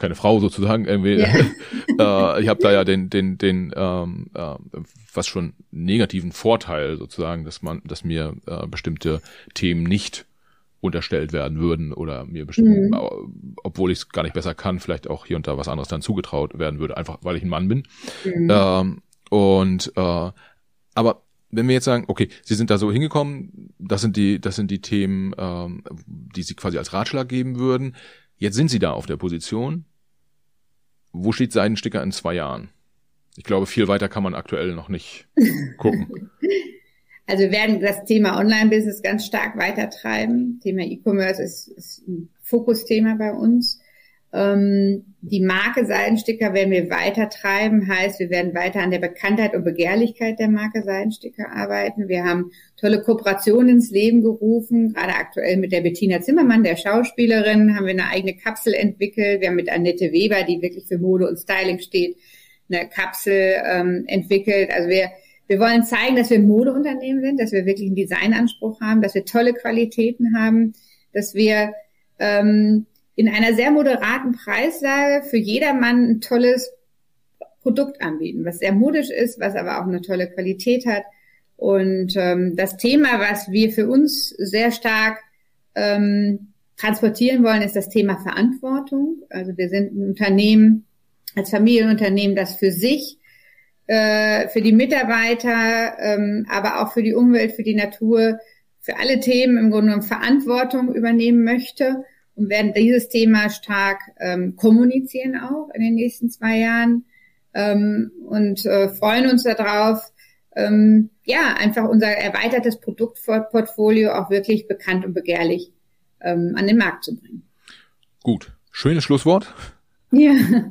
keine Frau sozusagen irgendwie. Ja. äh, ich habe da ja den den den ähm, äh, was schon negativen Vorteil sozusagen, dass man, dass mir äh, bestimmte Themen nicht unterstellt werden würden oder mir bestimmt, mhm. obwohl ich es gar nicht besser kann, vielleicht auch hier und da was anderes dann zugetraut werden würde, einfach weil ich ein Mann bin. Mhm. Ähm, und äh, aber wenn wir jetzt sagen, okay, Sie sind da so hingekommen, das sind die, das sind die Themen, ähm, die Sie quasi als Ratschlag geben würden. Jetzt sind Sie da auf der Position wo steht Seidensticker in zwei Jahren? Ich glaube, viel weiter kann man aktuell noch nicht gucken. Also wir werden das Thema Online-Business ganz stark weitertreiben. Thema E-Commerce ist, ist ein Fokusthema bei uns. Ähm, die Marke Seidensticker werden wir weiter treiben, heißt, wir werden weiter an der Bekanntheit und Begehrlichkeit der Marke Seidensticker arbeiten. Wir haben tolle Kooperationen ins Leben gerufen, gerade aktuell mit der Bettina Zimmermann, der Schauspielerin, haben wir eine eigene Kapsel entwickelt. Wir haben mit Annette Weber, die wirklich für Mode und Styling steht, eine Kapsel ähm, entwickelt. Also wir wir wollen zeigen, dass wir ein Modeunternehmen sind, dass wir wirklich einen Designanspruch haben, dass wir tolle Qualitäten haben, dass wir ähm, in einer sehr moderaten Preislage für jedermann ein tolles Produkt anbieten, was sehr modisch ist, was aber auch eine tolle Qualität hat. Und ähm, das Thema, was wir für uns sehr stark ähm, transportieren wollen, ist das Thema Verantwortung. Also wir sind ein Unternehmen, als Familienunternehmen, das für sich, äh, für die Mitarbeiter, ähm, aber auch für die Umwelt, für die Natur, für alle Themen im Grunde genommen Verantwortung übernehmen möchte und werden dieses Thema stark ähm, kommunizieren auch in den nächsten zwei Jahren ähm, und äh, freuen uns darauf, ähm, ja, einfach unser erweitertes Produktportfolio auch wirklich bekannt und begehrlich ähm, an den Markt zu bringen. Gut, schönes Schlusswort. Ja.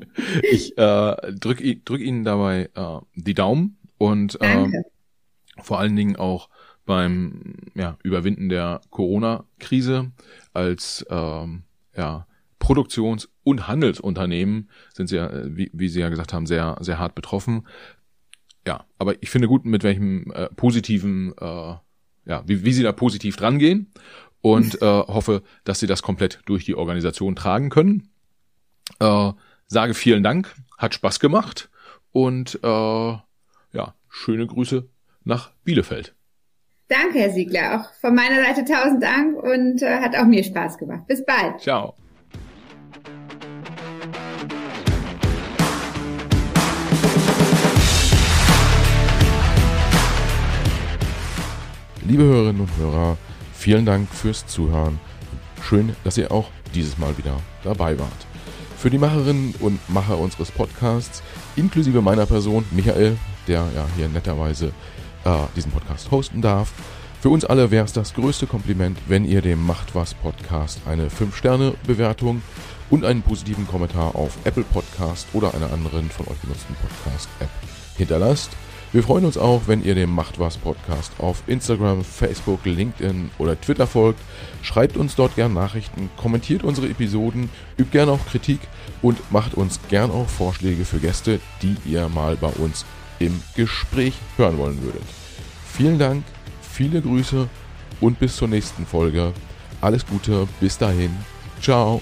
Ich äh, drücke drück Ihnen dabei äh, die Daumen und äh, vor allen Dingen auch beim ja, Überwinden der Corona-Krise als ähm, ja, Produktions- und Handelsunternehmen sind sie ja, wie, wie Sie ja gesagt haben, sehr, sehr hart betroffen. Ja, aber ich finde gut, mit welchem äh, positiven, äh, ja, wie, wie Sie da positiv drangehen und äh, hoffe, dass Sie das komplett durch die Organisation tragen können. Äh, sage vielen Dank, hat Spaß gemacht und äh, ja, schöne Grüße nach Bielefeld. Danke, Herr Siegler. Auch von meiner Seite tausend Dank und äh, hat auch mir Spaß gemacht. Bis bald. Ciao. Liebe Hörerinnen und Hörer, vielen Dank fürs Zuhören. Schön, dass ihr auch dieses Mal wieder dabei wart. Für die Macherinnen und Macher unseres Podcasts, inklusive meiner Person, Michael, der ja hier netterweise äh, diesen Podcast hosten darf, für uns alle wäre es das größte Kompliment, wenn ihr dem Macht was Podcast eine 5-Sterne-Bewertung und einen positiven Kommentar auf Apple Podcast oder einer anderen von euch genutzten Podcast-App hinterlasst. Wir freuen uns auch, wenn ihr dem Macht was Podcast auf Instagram, Facebook, LinkedIn oder Twitter folgt. Schreibt uns dort gern Nachrichten, kommentiert unsere Episoden, übt gern auch Kritik und macht uns gern auch Vorschläge für Gäste, die ihr mal bei uns im Gespräch hören wollen würdet. Vielen Dank, viele Grüße und bis zur nächsten Folge. Alles Gute, bis dahin. Ciao.